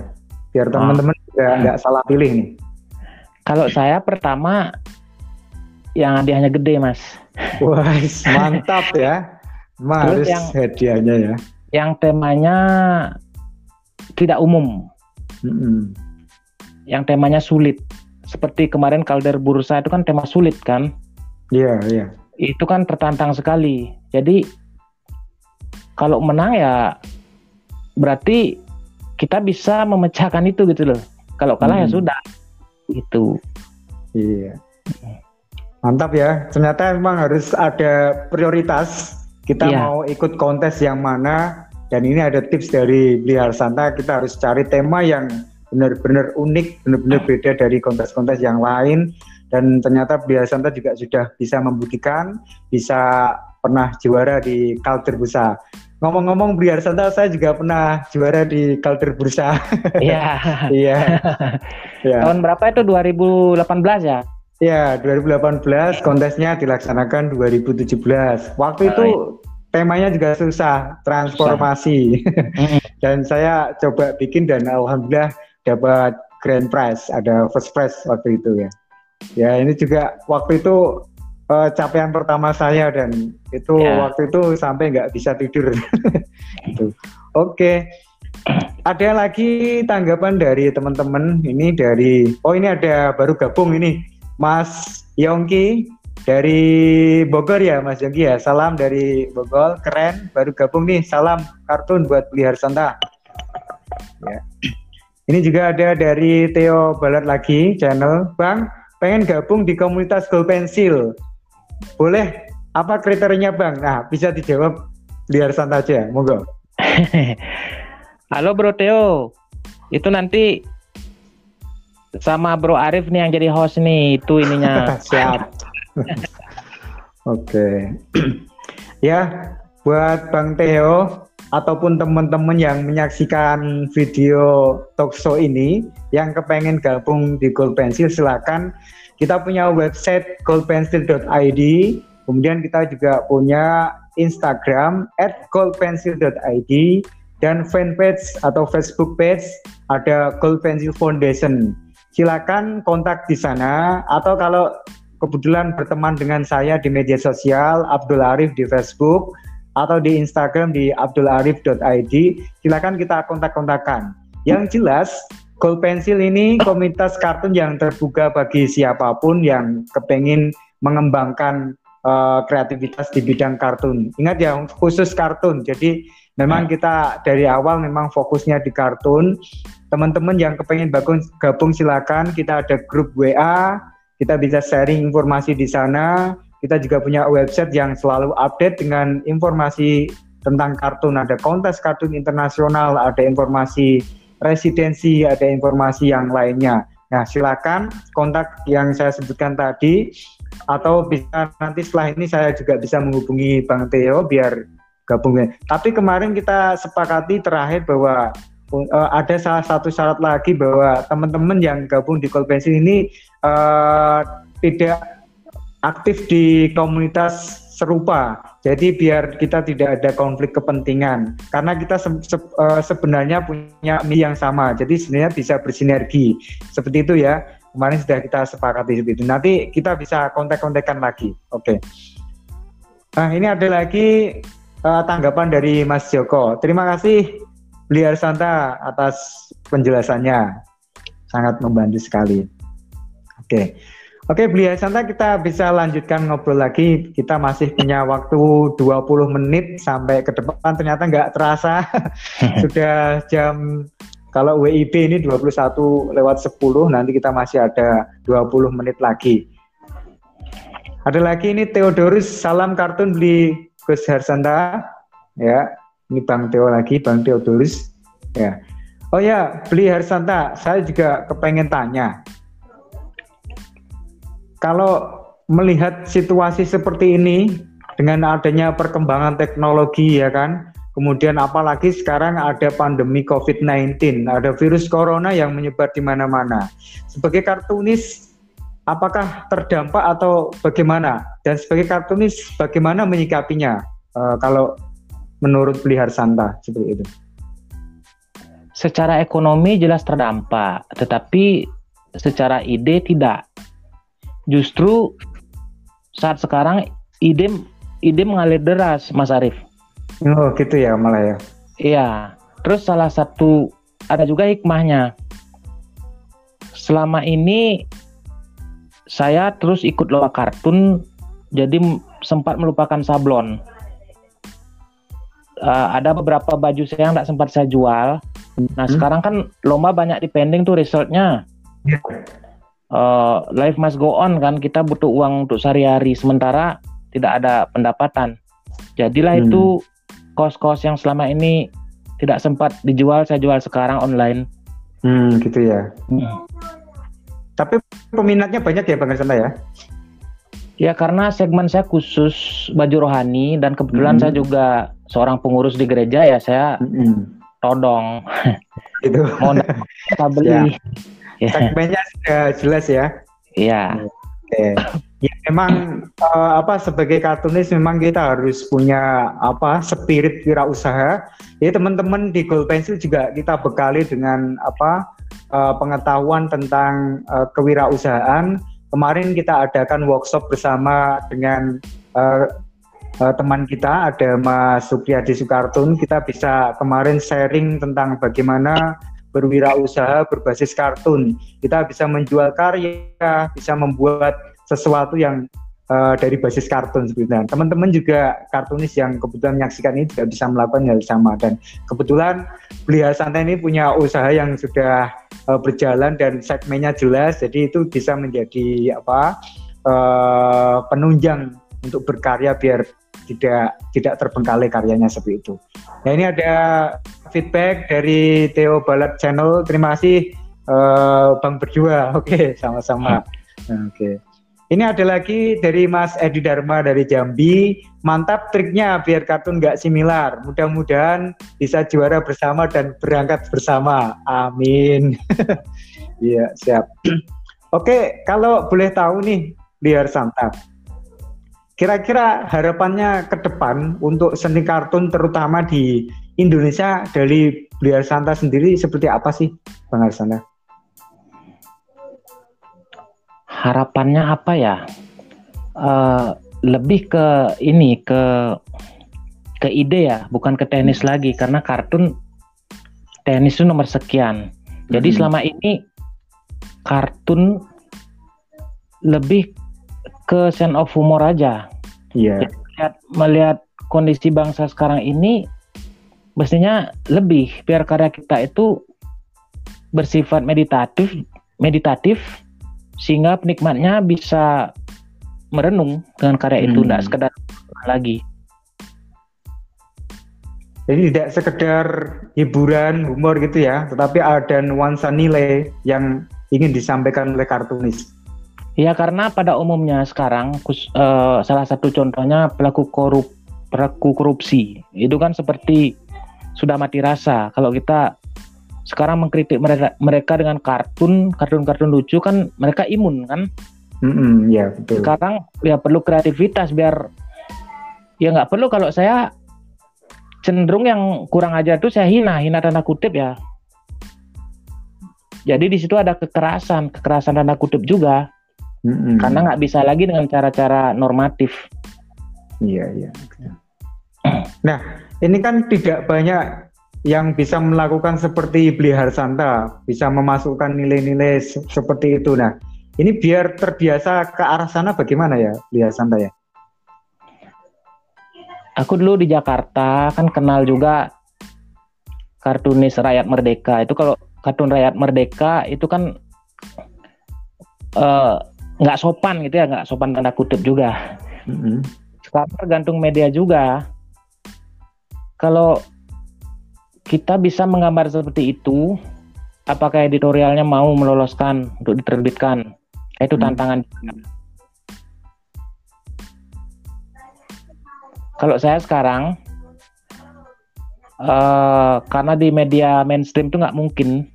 S1: Biar ah. teman-teman juga nggak salah pilih nih.
S2: Kalau saya pertama yang hadiahnya gede Mas.
S1: Wah, mantap ya. Mas yang, hadiahnya ya.
S2: Yang temanya tidak umum. Mm -hmm. Yang temanya sulit seperti kemarin kalder bursa itu kan tema sulit kan?
S1: Iya, yeah, iya. Yeah.
S2: Itu kan tertantang sekali. Jadi kalau menang ya berarti kita bisa memecahkan itu gitu loh. Kalau kalah ya hmm. ya sudah. Itu.
S1: Iya. Mantap ya. Ternyata memang harus ada prioritas. Kita iya. mau ikut kontes yang mana dan ini ada tips dari Beliar Santa kita harus cari tema yang benar-benar unik, benar-benar beda dari kontes-kontes yang lain dan ternyata Bia Santa juga sudah bisa membuktikan bisa pernah juara di Kalter Bursa. Ngomong-ngomong Bia Santa saya juga pernah juara di Kalter Bursa.
S2: Iya. Iya. ya. Tahun berapa itu 2018 ya?
S1: Ya, 2018 kontesnya dilaksanakan 2017. Waktu itu temanya juga susah, transformasi. Susah. dan saya coba bikin dan alhamdulillah dapat grand prize, ada first prize waktu itu ya. Ya ini juga waktu itu uh, capaian pertama saya dan itu yeah. waktu itu sampai nggak bisa tidur. gitu. Oke. Okay. Ada lagi tanggapan dari teman-teman ini dari oh ini ada baru gabung ini Mas Yongki dari Bogor ya Mas Yongki ya. Salam dari Bogor, keren baru gabung nih. Salam kartun buat Beli Santa. Ya. Ini juga ada dari Theo Balat lagi channel, Bang, pengen gabung di komunitas Gold Pencil. Boleh? Apa kriterianya Bang? Nah, bisa dijawab liar santai aja, monggo.
S2: Halo Bro Theo, itu nanti sama Bro Arif nih yang jadi host nih, itu ininya.
S1: Siap. Oke. ya, buat Bang Theo, ataupun teman-teman yang menyaksikan video talkshow ini yang kepengen gabung di Gold Pencil silakan kita punya website goldpencil.id kemudian kita juga punya Instagram goldpencil.id dan fanpage atau Facebook page ada Gold Pencil Foundation silakan kontak di sana atau kalau kebetulan berteman dengan saya di media sosial Abdul Arif di Facebook atau di Instagram di abdularif.id silakan kita kontak-kontakan yang jelas Gold Pencil ini komunitas kartun yang terbuka bagi siapa pun yang kepengen mengembangkan uh, kreativitas di bidang kartun. Ingat ya, khusus kartun. Jadi memang kita dari awal memang fokusnya di kartun. Teman-teman yang kepengen gabung, gabung silakan. Kita ada grup WA, kita bisa sharing informasi di sana. Kita juga punya website yang selalu update dengan informasi tentang kartun. Ada kontes kartun internasional, ada informasi residensi, ada informasi yang lainnya. Nah, silakan kontak yang saya sebutkan tadi atau bisa nanti setelah ini saya juga bisa menghubungi Bang Theo biar gabung. Tapi kemarin kita sepakati terakhir bahwa uh, ada salah satu syarat lagi bahwa teman-teman yang gabung di Kolpensi ini uh, tidak aktif di komunitas serupa. Jadi biar kita tidak ada konflik kepentingan karena kita se se uh, sebenarnya punya misi yang sama. Jadi sebenarnya bisa bersinergi. Seperti itu ya. Kemarin sudah kita sepakati seperti itu. Nanti kita bisa kontak-kontakan lagi. Oke. Okay. Nah, ini ada lagi uh, tanggapan dari Mas Joko. Terima kasih Bliar Santa atas penjelasannya. Sangat membantu sekali. Oke. Okay. Oke, Beli Santa kita bisa lanjutkan ngobrol lagi. Kita masih punya waktu 20 menit sampai ke depan. Ternyata nggak terasa. Sudah jam kalau WIB ini 21 lewat 10, nanti kita masih ada 20 menit lagi. Ada lagi ini Theodorus, salam kartun beli Gus Harsanta. Ya, ini Bang Theo lagi, Bang Theodorus. Ya. Oh ya, beli Harsanta, saya juga kepengen tanya kalau melihat situasi seperti ini dengan adanya perkembangan teknologi ya kan, kemudian apalagi sekarang ada pandemi COVID-19, ada virus corona yang menyebar di mana-mana. Sebagai kartunis apakah terdampak atau bagaimana? Dan sebagai kartunis bagaimana menyikapinya? Uh, kalau menurut Pelihar Santa seperti itu.
S2: Secara ekonomi jelas terdampak, tetapi secara ide tidak justru saat sekarang ide ide mengalir deras Mas Arief.
S1: Oh gitu ya malah ya.
S2: Iya. Terus salah satu ada juga hikmahnya. Selama ini saya terus ikut lomba kartun jadi sempat melupakan sablon. Uh, ada beberapa baju saya yang tidak sempat saya jual. Nah hmm. sekarang kan lomba banyak dipending tuh resultnya. Yeah uh, life must go on kan kita butuh uang untuk sehari-hari sementara tidak ada pendapatan jadilah hmm. itu kos-kos yang selama ini tidak sempat dijual saya jual sekarang online
S1: hmm gitu ya hmm. tapi peminatnya banyak ya bang Santa ya
S2: ya karena segmen saya khusus baju rohani dan kebetulan hmm. saya juga seorang pengurus di gereja ya saya hmm. todong
S1: itu
S2: mau beli ya.
S1: Yeah. Segmennya sudah jelas ya.
S2: Iya.
S1: Oke. Okay. Ya memang uh, apa sebagai kartunis memang kita harus punya apa spirit wirausaha. Ya teman-teman di Gold Pencil juga kita bekali dengan apa uh, pengetahuan tentang uh, kewirausahaan. Kemarin kita adakan workshop bersama dengan uh, uh, teman kita ada Mas Supriyadi Sukartun. Kita bisa kemarin sharing tentang bagaimana berwirausaha berbasis kartun. Kita bisa menjual karya, bisa membuat sesuatu yang uh, dari basis kartun sebenarnya. Teman-teman juga kartunis yang kebetulan menyaksikan ini juga bisa melakukan hal sama dan kebetulan Belia Santai ini punya usaha yang sudah uh, berjalan dan segmennya jelas, jadi itu bisa menjadi apa uh, penunjang untuk berkarya biar tidak tidak terbengkalai karyanya seperti itu. Nah ini ada feedback dari Theo Balat Channel. Terima kasih uh, Bang berdua. Oke, okay, sama-sama. Hmm. Oke. Okay. Ini ada lagi dari Mas Edi Dharma dari Jambi. Mantap triknya biar kartun nggak similar. Mudah-mudahan bisa juara bersama dan berangkat bersama. Amin. Iya, siap. Oke, kalau boleh tahu nih, biar santap Kira-kira harapannya ke depan untuk seni kartun terutama di Indonesia dari Beliau Santa sendiri seperti apa sih, Bang Arsana?
S2: Harapannya apa ya? Uh, lebih ke ini ke ke ide ya, bukan ke tenis hmm. lagi karena kartun tenis itu nomor sekian. Jadi hmm. selama ini kartun lebih ke sense of humor aja.
S1: Iya. Yeah.
S2: Melihat, melihat kondisi bangsa sekarang ini, mestinya lebih biar karya kita itu bersifat meditatif, meditatif sehingga penikmatnya bisa merenung dengan karya itu, tidak hmm. sekedar lagi.
S1: Jadi tidak sekedar hiburan, humor gitu ya, tetapi ada nuansa nilai yang ingin disampaikan oleh kartunis.
S2: Ya karena pada umumnya sekarang uh, salah satu contohnya pelaku korup pelaku korupsi itu kan seperti sudah mati rasa. Kalau kita sekarang mengkritik mereka mereka dengan kartun kartun-kartun lucu kan mereka imun kan?
S1: Mm -hmm, ya betul.
S2: Sekarang ya perlu kreativitas biar ya nggak perlu kalau saya cenderung yang kurang ajar tuh saya hina, hina tanda kutip ya. Jadi di situ ada kekerasan, kekerasan tanda kutip juga, mm-hmm. karena nggak bisa lagi dengan cara-cara normatif.
S1: Iya iya. Nah ini kan tidak banyak yang bisa melakukan seperti beli Harsanta, bisa memasukkan nilai-nilai seperti itu. Nah ini biar terbiasa ke arah sana bagaimana ya beli Harsanta ya?
S2: Aku dulu di Jakarta kan kenal juga kartunis Rakyat Merdeka. Itu kalau kartun rakyat merdeka itu kan eh, nggak uh, sopan gitu ya nggak sopan tanda kutip juga mm-hmm. sekarang tergantung media juga kalau kita bisa menggambar seperti itu. Apakah editorialnya mau meloloskan untuk diterbitkan? Itu mm-hmm. tantangan. Kalau saya sekarang uh, karena di media mainstream itu nggak mungkin.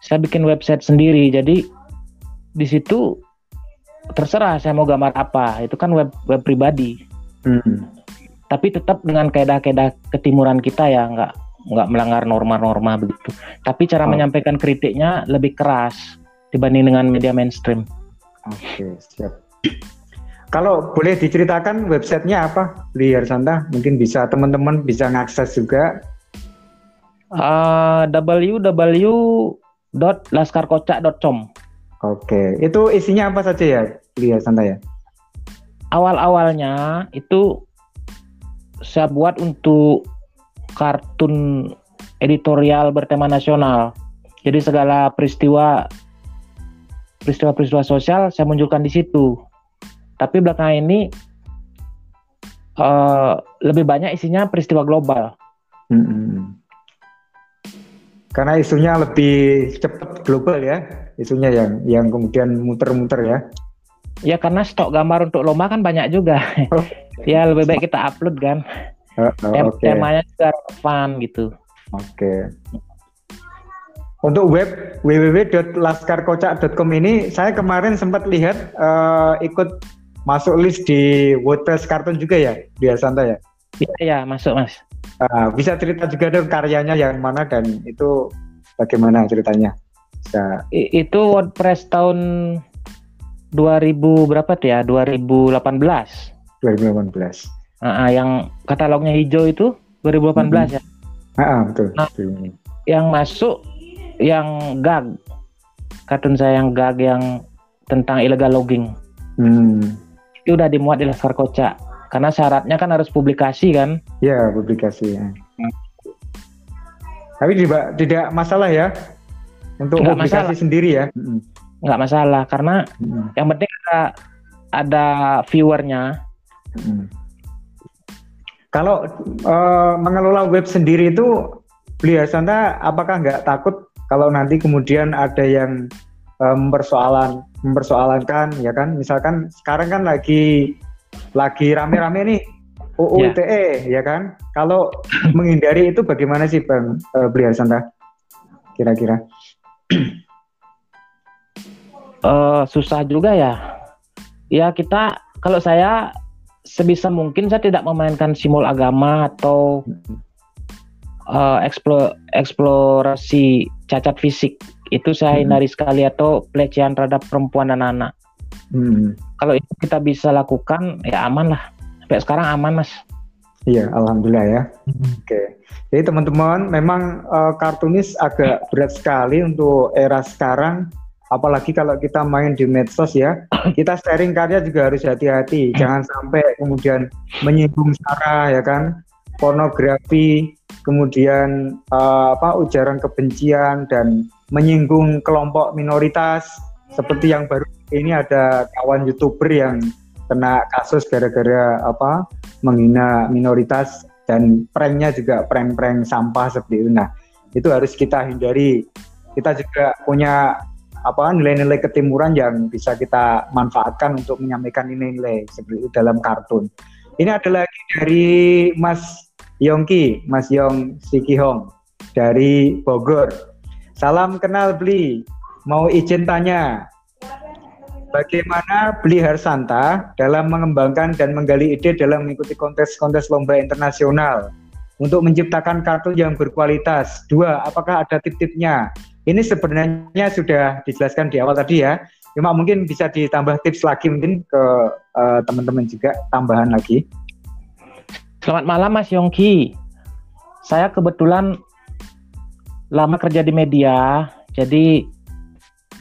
S2: Saya bikin website sendiri jadi di situ terserah saya mau gambar apa. Itu kan web web pribadi. Hmm. tapi tetap dengan kaedah-kaedah ketimuran kita ya nggak nggak melanggar norma-norma begitu tapi cara oh. menyampaikan kritiknya lebih keras dibanding dengan media mainstream
S1: oke siap kalau boleh diceritakan websitenya apa, Liar Santa? Mungkin bisa teman-teman bisa ngakses juga.
S2: Uh, www.laskarkocak.com.
S1: Oke, itu isinya apa saja ya, Lihat santai ya?
S2: Awal-awalnya itu saya buat untuk kartun editorial bertema nasional. Jadi segala peristiwa peristiwa-peristiwa sosial saya munculkan di situ. Tapi belakangan ini uh, lebih banyak isinya peristiwa global. Mm -hmm.
S1: Karena isunya lebih cepat global ya, isunya yang yang kemudian muter-muter ya.
S2: Ya karena stok gambar untuk lomba kan banyak juga. Oh. ya lebih baik kita upload kan. Oh, oh, okay. Temanya juga fun gitu.
S1: Oke. Okay. Untuk web www.laskarkocak.com ini saya kemarin sempat lihat uh, ikut masuk list di WordPress kartun juga ya, biasa ya?
S2: Iya ya masuk mas.
S1: Uh, bisa cerita juga dong karyanya yang mana dan itu bagaimana ceritanya?
S2: Bisa. I, itu WordPress tahun 2000 berapa tuh ya? 2018.
S1: 2018.
S2: Uh, yang katalognya hijau itu 2018 hmm. ya.
S1: Ah, betul. Nah,
S2: yang masuk yang gag kartun saya yang gag yang tentang illegal logging. Hmm. Itu udah dimuat di Laskar Kocak karena syaratnya kan harus publikasi kan?
S1: Ya, publikasi ya. Hmm. Tapi tidak tidak masalah ya untuk nggak publikasi masalah. sendiri ya.
S2: Nggak masalah karena hmm. yang penting ada ada viewernya. Hmm.
S1: Kalau uh, mengelola web sendiri itu biasanya apakah nggak takut kalau nanti kemudian ada yang um, mempersoalan mempersoalankan ya kan misalkan sekarang kan lagi lagi rame-rame nih UU ITE ya. ya kan. Kalau menghindari itu bagaimana sih Bang uh, Beli Santa? Kira-kira?
S2: uh, susah juga ya. Ya kita kalau saya sebisa mungkin saya tidak memainkan simbol agama atau uh, eksplor, eksplorasi cacat fisik itu saya hindari hmm. sekali atau pelecehan terhadap perempuan dan anak. Hmm. Kalau itu kita bisa lakukan, ya aman lah. Sampai sekarang aman, Mas.
S1: Iya, alhamdulillah ya. Hmm. Oke. Jadi teman-teman, memang uh, kartunis agak berat sekali untuk era sekarang. Apalagi kalau kita main di medsos ya, kita sharing karya juga harus hati-hati. Jangan sampai kemudian menyinggung sara ya kan, pornografi, kemudian uh, apa ujaran kebencian dan menyinggung kelompok minoritas seperti yang baru ini ada kawan youtuber yang kena kasus gara-gara apa menghina minoritas dan pranknya juga prank-prank sampah seperti itu. Nah itu harus kita hindari. Kita juga punya apa nilai-nilai ketimuran yang bisa kita manfaatkan untuk menyampaikan nilai-nilai seperti dalam kartun. Ini adalah dari Mas Yongki, Mas Yong Sikihong dari Bogor. Salam kenal beli. Mau izin tanya, bagaimana Beli Harsanta dalam mengembangkan dan menggali ide dalam mengikuti kontes-kontes lomba internasional untuk menciptakan kartu yang berkualitas. Dua, apakah ada tip-tipnya? Ini sebenarnya sudah dijelaskan di awal tadi ya. Cuma mungkin bisa ditambah tips lagi mungkin ke uh, teman-teman juga tambahan lagi.
S2: Selamat malam Mas Yongki. Saya kebetulan lama kerja di media, jadi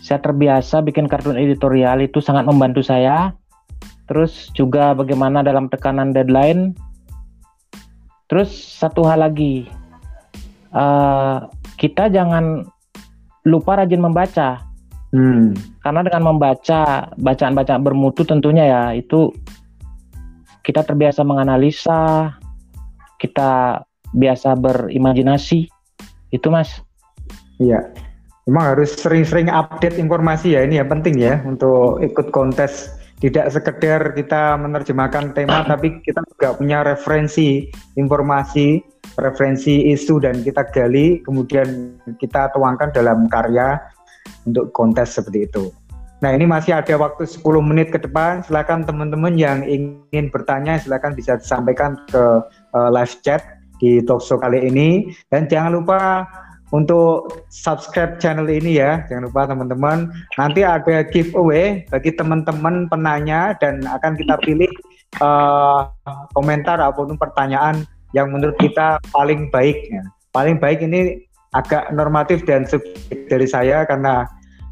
S2: saya terbiasa bikin kartun editorial itu sangat membantu saya. Terus juga bagaimana dalam tekanan deadline. Terus satu hal lagi, uh, kita jangan lupa rajin membaca Hmm. Karena dengan membaca bacaan-bacaan bermutu tentunya ya itu kita terbiasa menganalisa, kita biasa berimajinasi. Itu Mas.
S1: Iya. Memang harus sering-sering update informasi ya ini ya penting ya untuk ikut kontes tidak sekedar kita menerjemahkan tema tapi kita juga punya referensi informasi referensi isu dan kita gali kemudian kita tuangkan dalam karya untuk kontes seperti itu. Nah ini masih ada waktu 10 menit ke depan. Silakan teman-teman yang ingin bertanya silakan bisa disampaikan ke uh, live chat di talkshow kali ini. Dan jangan lupa untuk subscribe channel ini ya. Jangan lupa teman-teman. Nanti ada giveaway bagi teman-teman penanya dan akan kita pilih uh, komentar ataupun pertanyaan yang menurut kita paling baik. Ya. Paling baik ini agak normatif dan subjektif dari saya karena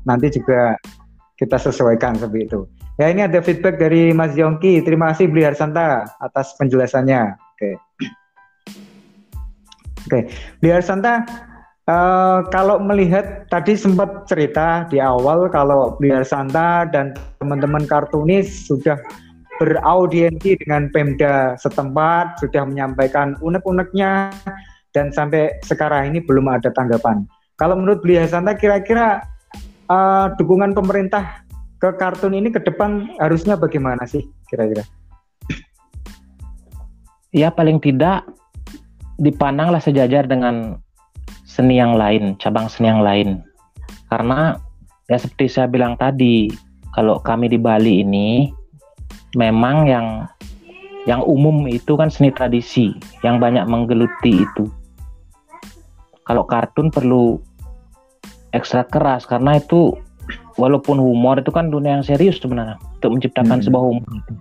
S1: nanti juga kita sesuaikan seperti itu. Ya ini ada feedback dari Mas Yongki. Terima kasih Beli Harsanta atas penjelasannya. Oke. Oke, Beli Harsanta uh, kalau melihat tadi sempat cerita di awal kalau Beli Harsanta dan teman-teman kartunis sudah beraudiensi dengan Pemda setempat, sudah menyampaikan unek-uneknya dan sampai sekarang ini belum ada tanggapan. Kalau menurut Beli Hasanta kira-kira uh, dukungan pemerintah ke kartun ini ke depan harusnya bagaimana sih kira-kira?
S2: Ya paling tidak dipandanglah sejajar dengan seni yang lain, cabang seni yang lain. Karena ya seperti saya bilang tadi, kalau kami di Bali ini memang yang yang umum itu kan seni tradisi yang banyak menggeluti itu kalau kartun perlu ekstra keras karena itu walaupun humor itu kan dunia yang serius sebenarnya untuk menciptakan hmm. sebuah humor itu.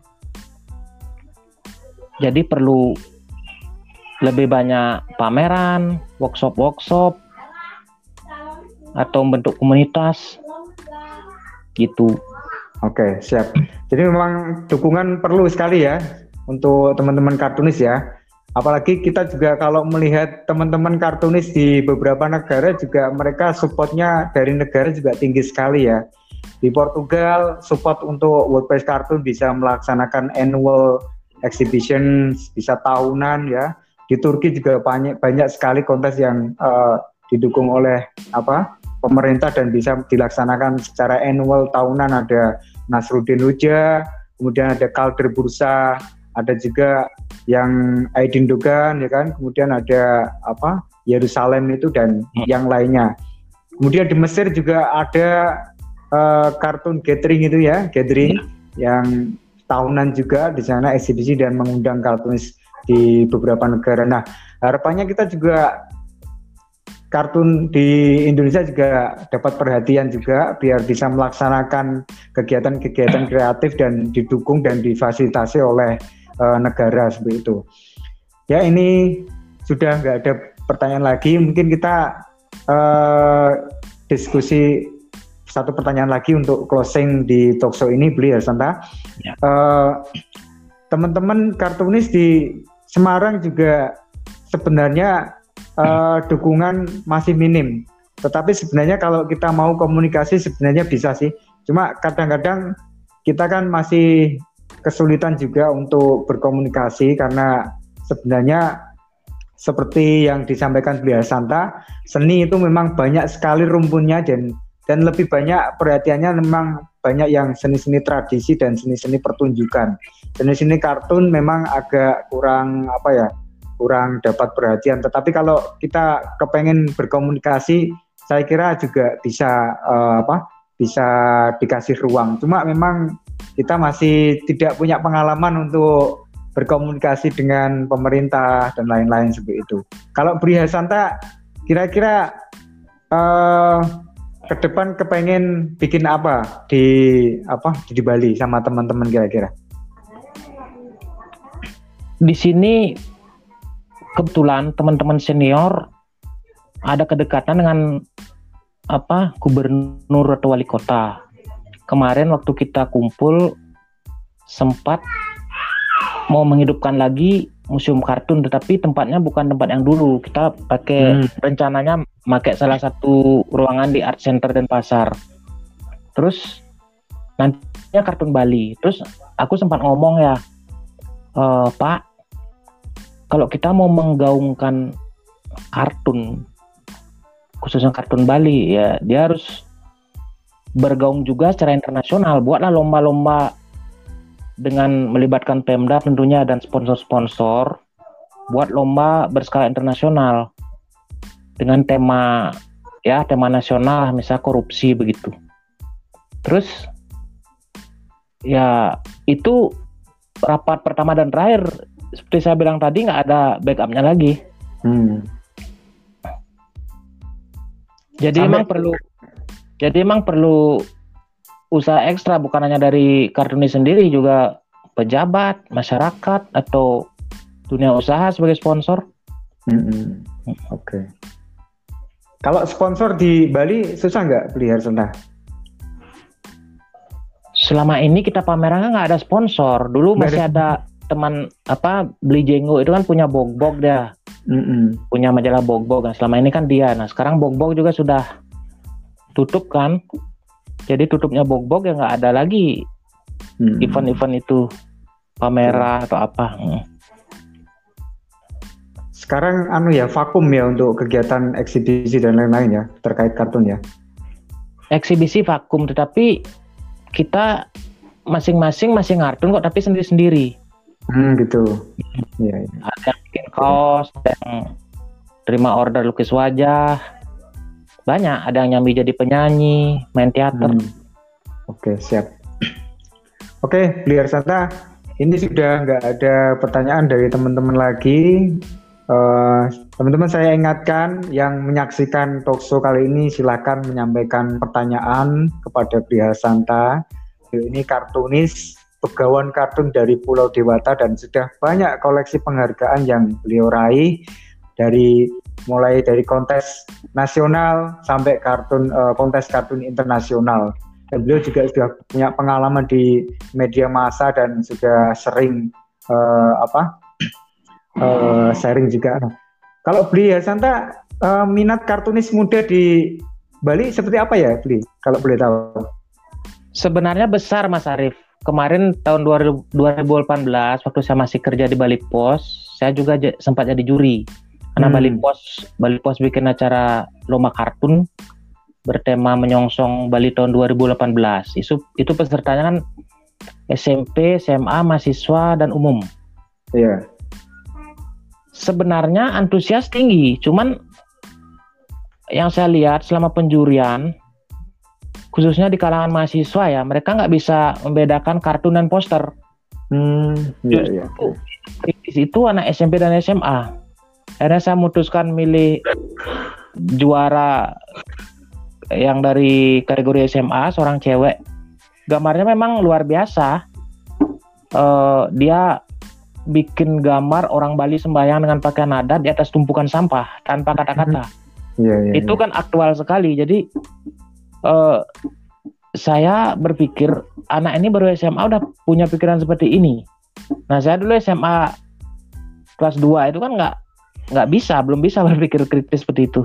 S2: Jadi perlu lebih banyak pameran, workshop-workshop atau bentuk komunitas gitu.
S1: Oke, siap. Jadi memang dukungan perlu sekali ya untuk teman-teman kartunis ya. Apalagi kita juga kalau melihat teman-teman kartunis di beberapa negara juga mereka supportnya dari negara juga tinggi sekali ya. Di Portugal support untuk WordPress Cartoon bisa melaksanakan annual exhibition bisa tahunan ya. Di Turki juga banyak banyak sekali kontes yang uh, didukung oleh apa pemerintah dan bisa dilaksanakan secara annual tahunan. Ada Nasruddin Huja kemudian ada Kalder Bursa ada juga yang Aidin Dogan ya kan, kemudian ada apa Yerusalem itu dan hmm. yang lainnya. Kemudian di Mesir juga ada uh, kartun gathering itu ya, gathering hmm. yang tahunan juga di sana eksibisi dan mengundang kartunis di beberapa negara. Nah, harapannya kita juga kartun di Indonesia juga dapat perhatian juga biar bisa melaksanakan kegiatan-kegiatan kreatif dan didukung dan difasilitasi oleh uh, negara seperti itu. Ya ini sudah nggak ada pertanyaan lagi, mungkin kita uh, diskusi satu pertanyaan lagi untuk closing di talkshow ini, beli ya Santa. Ya. Uh, teman-teman kartunis di Semarang juga sebenarnya uh, dukungan masih minim. Tetapi sebenarnya kalau kita mau komunikasi sebenarnya bisa sih. Cuma kadang-kadang kita kan masih kesulitan juga untuk berkomunikasi karena sebenarnya seperti yang disampaikan beliau Santa, seni itu memang banyak sekali rumpunnya dan dan lebih banyak perhatiannya memang banyak yang seni-seni tradisi dan seni-seni pertunjukan. Seni-seni kartun memang agak kurang apa ya, kurang dapat perhatian. Tetapi kalau kita kepengen berkomunikasi, saya kira juga bisa uh, apa, bisa dikasih ruang. Cuma memang kita masih tidak punya pengalaman untuk berkomunikasi dengan pemerintah dan lain-lain seperti itu. Kalau Bri Hasanta kira-kira uh, ke depan kepengen bikin apa di apa di Bali sama teman-teman kira-kira?
S2: Di sini kebetulan teman-teman senior ada kedekatan dengan apa gubernur atau wali kota. Kemarin waktu kita kumpul sempat mau menghidupkan lagi museum kartun tetapi tempatnya bukan tempat yang dulu kita pakai hmm. rencananya pakai salah satu ruangan di art center dan pasar terus nantinya kartun Bali terus aku sempat ngomong ya e, Pak kalau kita mau menggaungkan kartun khususnya kartun Bali ya dia harus bergaung juga secara internasional buatlah lomba-lomba dengan melibatkan Pemda tentunya dan sponsor-sponsor buat lomba berskala internasional dengan tema ya tema nasional misal korupsi begitu. Terus ya itu rapat pertama dan terakhir seperti saya bilang tadi nggak ada backupnya lagi. Hmm. Jadi Sampai... emang perlu jadi emang perlu usaha ekstra bukan hanya dari kartunis sendiri juga pejabat, masyarakat atau dunia usaha sebagai sponsor. Mm -hmm.
S1: Oke. Okay. Kalau sponsor di Bali susah nggak beli Harsenta?
S2: Selama ini kita pamerannya nggak ada sponsor. Dulu masih ada teman apa beli jenggo itu kan punya bogbog dia. Mm -hmm. Punya majalah bogbog. Nah, selama ini kan dia. Nah sekarang bogbog juga sudah tutup kan jadi tutupnya bogbog ya nggak ada lagi hmm. event-event itu pameran atau apa hmm.
S1: sekarang anu ya vakum ya untuk kegiatan eksibisi dan lain-lain ya terkait kartun ya
S2: eksibisi vakum tetapi kita masing-masing masih kartun kok tapi sendiri-sendiri
S1: hmm, gitu.
S2: Ya, ya. ada yang bikin kaos yang terima order lukis wajah. Banyak ada yang nyambi jadi penyanyi main teater. Hmm.
S1: oke siap. Oke Bliar Santa ini sudah nggak ada pertanyaan dari teman-teman lagi. Eh, teman-teman saya ingatkan yang menyaksikan talkshow kali ini silakan menyampaikan pertanyaan kepada Bliar Santa. Ini kartunis pegawan kartun dari Pulau Dewata dan sudah banyak koleksi penghargaan yang beliau raih dari mulai dari kontes nasional sampai kartun uh, kontes kartun internasional. Dan beliau juga sudah punya pengalaman di media massa dan sudah sering uh, apa uh, sharing juga. Kalau beli ya Santa uh, minat kartunis muda di Bali seperti apa ya beli? Kalau boleh tahu.
S2: Sebenarnya besar Mas Arief. Kemarin tahun 2018 waktu saya masih kerja di Bali Pos, saya juga sempat jadi juri karena hmm. Bali Pos Bali Pos bikin acara lomba kartun bertema menyongsong Bali tahun 2018. Itu itu pesertanya kan SMP, SMA, mahasiswa dan umum.
S1: Iya. Yeah.
S2: Sebenarnya antusias tinggi, cuman yang saya lihat selama penjurian khususnya di kalangan mahasiswa ya, mereka nggak bisa membedakan kartun dan poster. Hmm, iya, iya. Itu anak SMP dan SMA akhirnya saya memutuskan milih juara yang dari kategori SMA seorang cewek gambarnya memang luar biasa uh, dia bikin gambar orang Bali sembahyang dengan pakaian adat di atas tumpukan sampah tanpa kata-kata yeah, yeah, itu yeah. kan aktual sekali jadi uh, saya berpikir anak ini baru SMA udah punya pikiran seperti ini. Nah saya dulu SMA kelas 2 itu kan nggak nggak bisa belum bisa berpikir kritis seperti itu.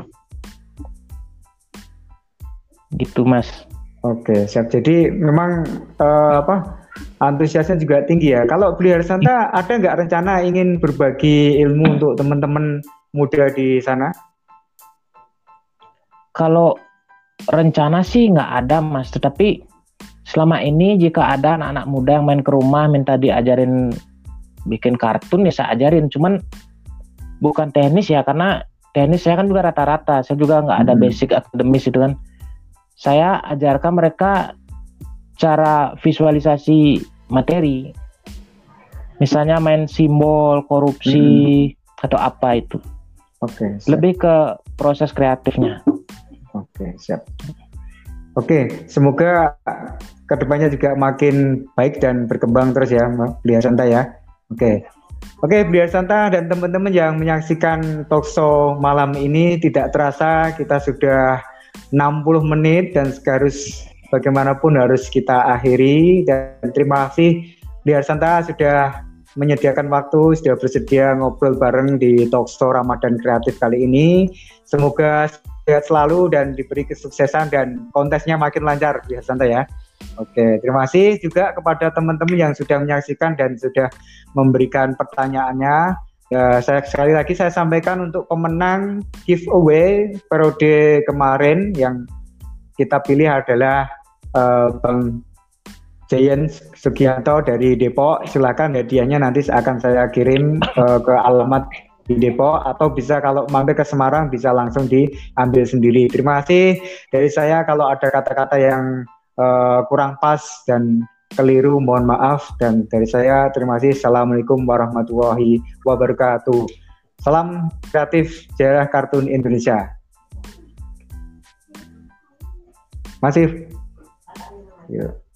S2: Gitu mas.
S1: Oke siap. Jadi memang uh, apa antusiasnya juga tinggi ya. Kalau beli Santa ada nggak rencana ingin berbagi ilmu untuk teman-teman muda di sana?
S2: Kalau rencana sih nggak ada mas tetapi selama ini jika ada anak-anak muda yang main ke rumah minta diajarin bikin kartun ya saya ajarin cuman bukan teknis ya karena teknis saya kan juga rata-rata saya juga nggak ada hmm. basic akademis itu kan saya ajarkan mereka cara visualisasi materi. Misalnya main simbol, korupsi, hmm. atau apa itu.
S1: Oke.
S2: Okay, Lebih ke proses kreatifnya.
S1: Oke, siap. Oke, semoga ke depannya juga makin baik dan berkembang terus ya, Beliau Santa ya. Oke. Oke, Beliau Santa dan teman-teman yang menyaksikan talkshow malam ini tidak terasa kita sudah 60 menit dan seharus bagaimanapun harus kita akhiri dan terima kasih Beliau Santa sudah menyediakan waktu, sudah bersedia ngobrol bareng di talkshow Ramadan Kreatif kali ini. Semoga sehat selalu dan diberi kesuksesan dan kontesnya makin lancar ya santai ya. Oke, terima kasih juga kepada teman-teman yang sudah menyaksikan dan sudah memberikan pertanyaannya. Ya, saya sekali lagi saya sampaikan untuk pemenang giveaway periode kemarin yang kita pilih adalah uh, Bang Jayan Sugianto dari Depok. Silakan hadiahnya nanti akan saya kirim uh, ke alamat di Depok atau bisa kalau mampir ke Semarang bisa langsung diambil sendiri. Terima kasih dari saya kalau ada kata-kata yang uh, kurang pas dan keliru mohon maaf dan dari saya terima kasih. Assalamualaikum warahmatullahi wabarakatuh. Salam kreatif sejarah kartun Indonesia. Masih. Yeah.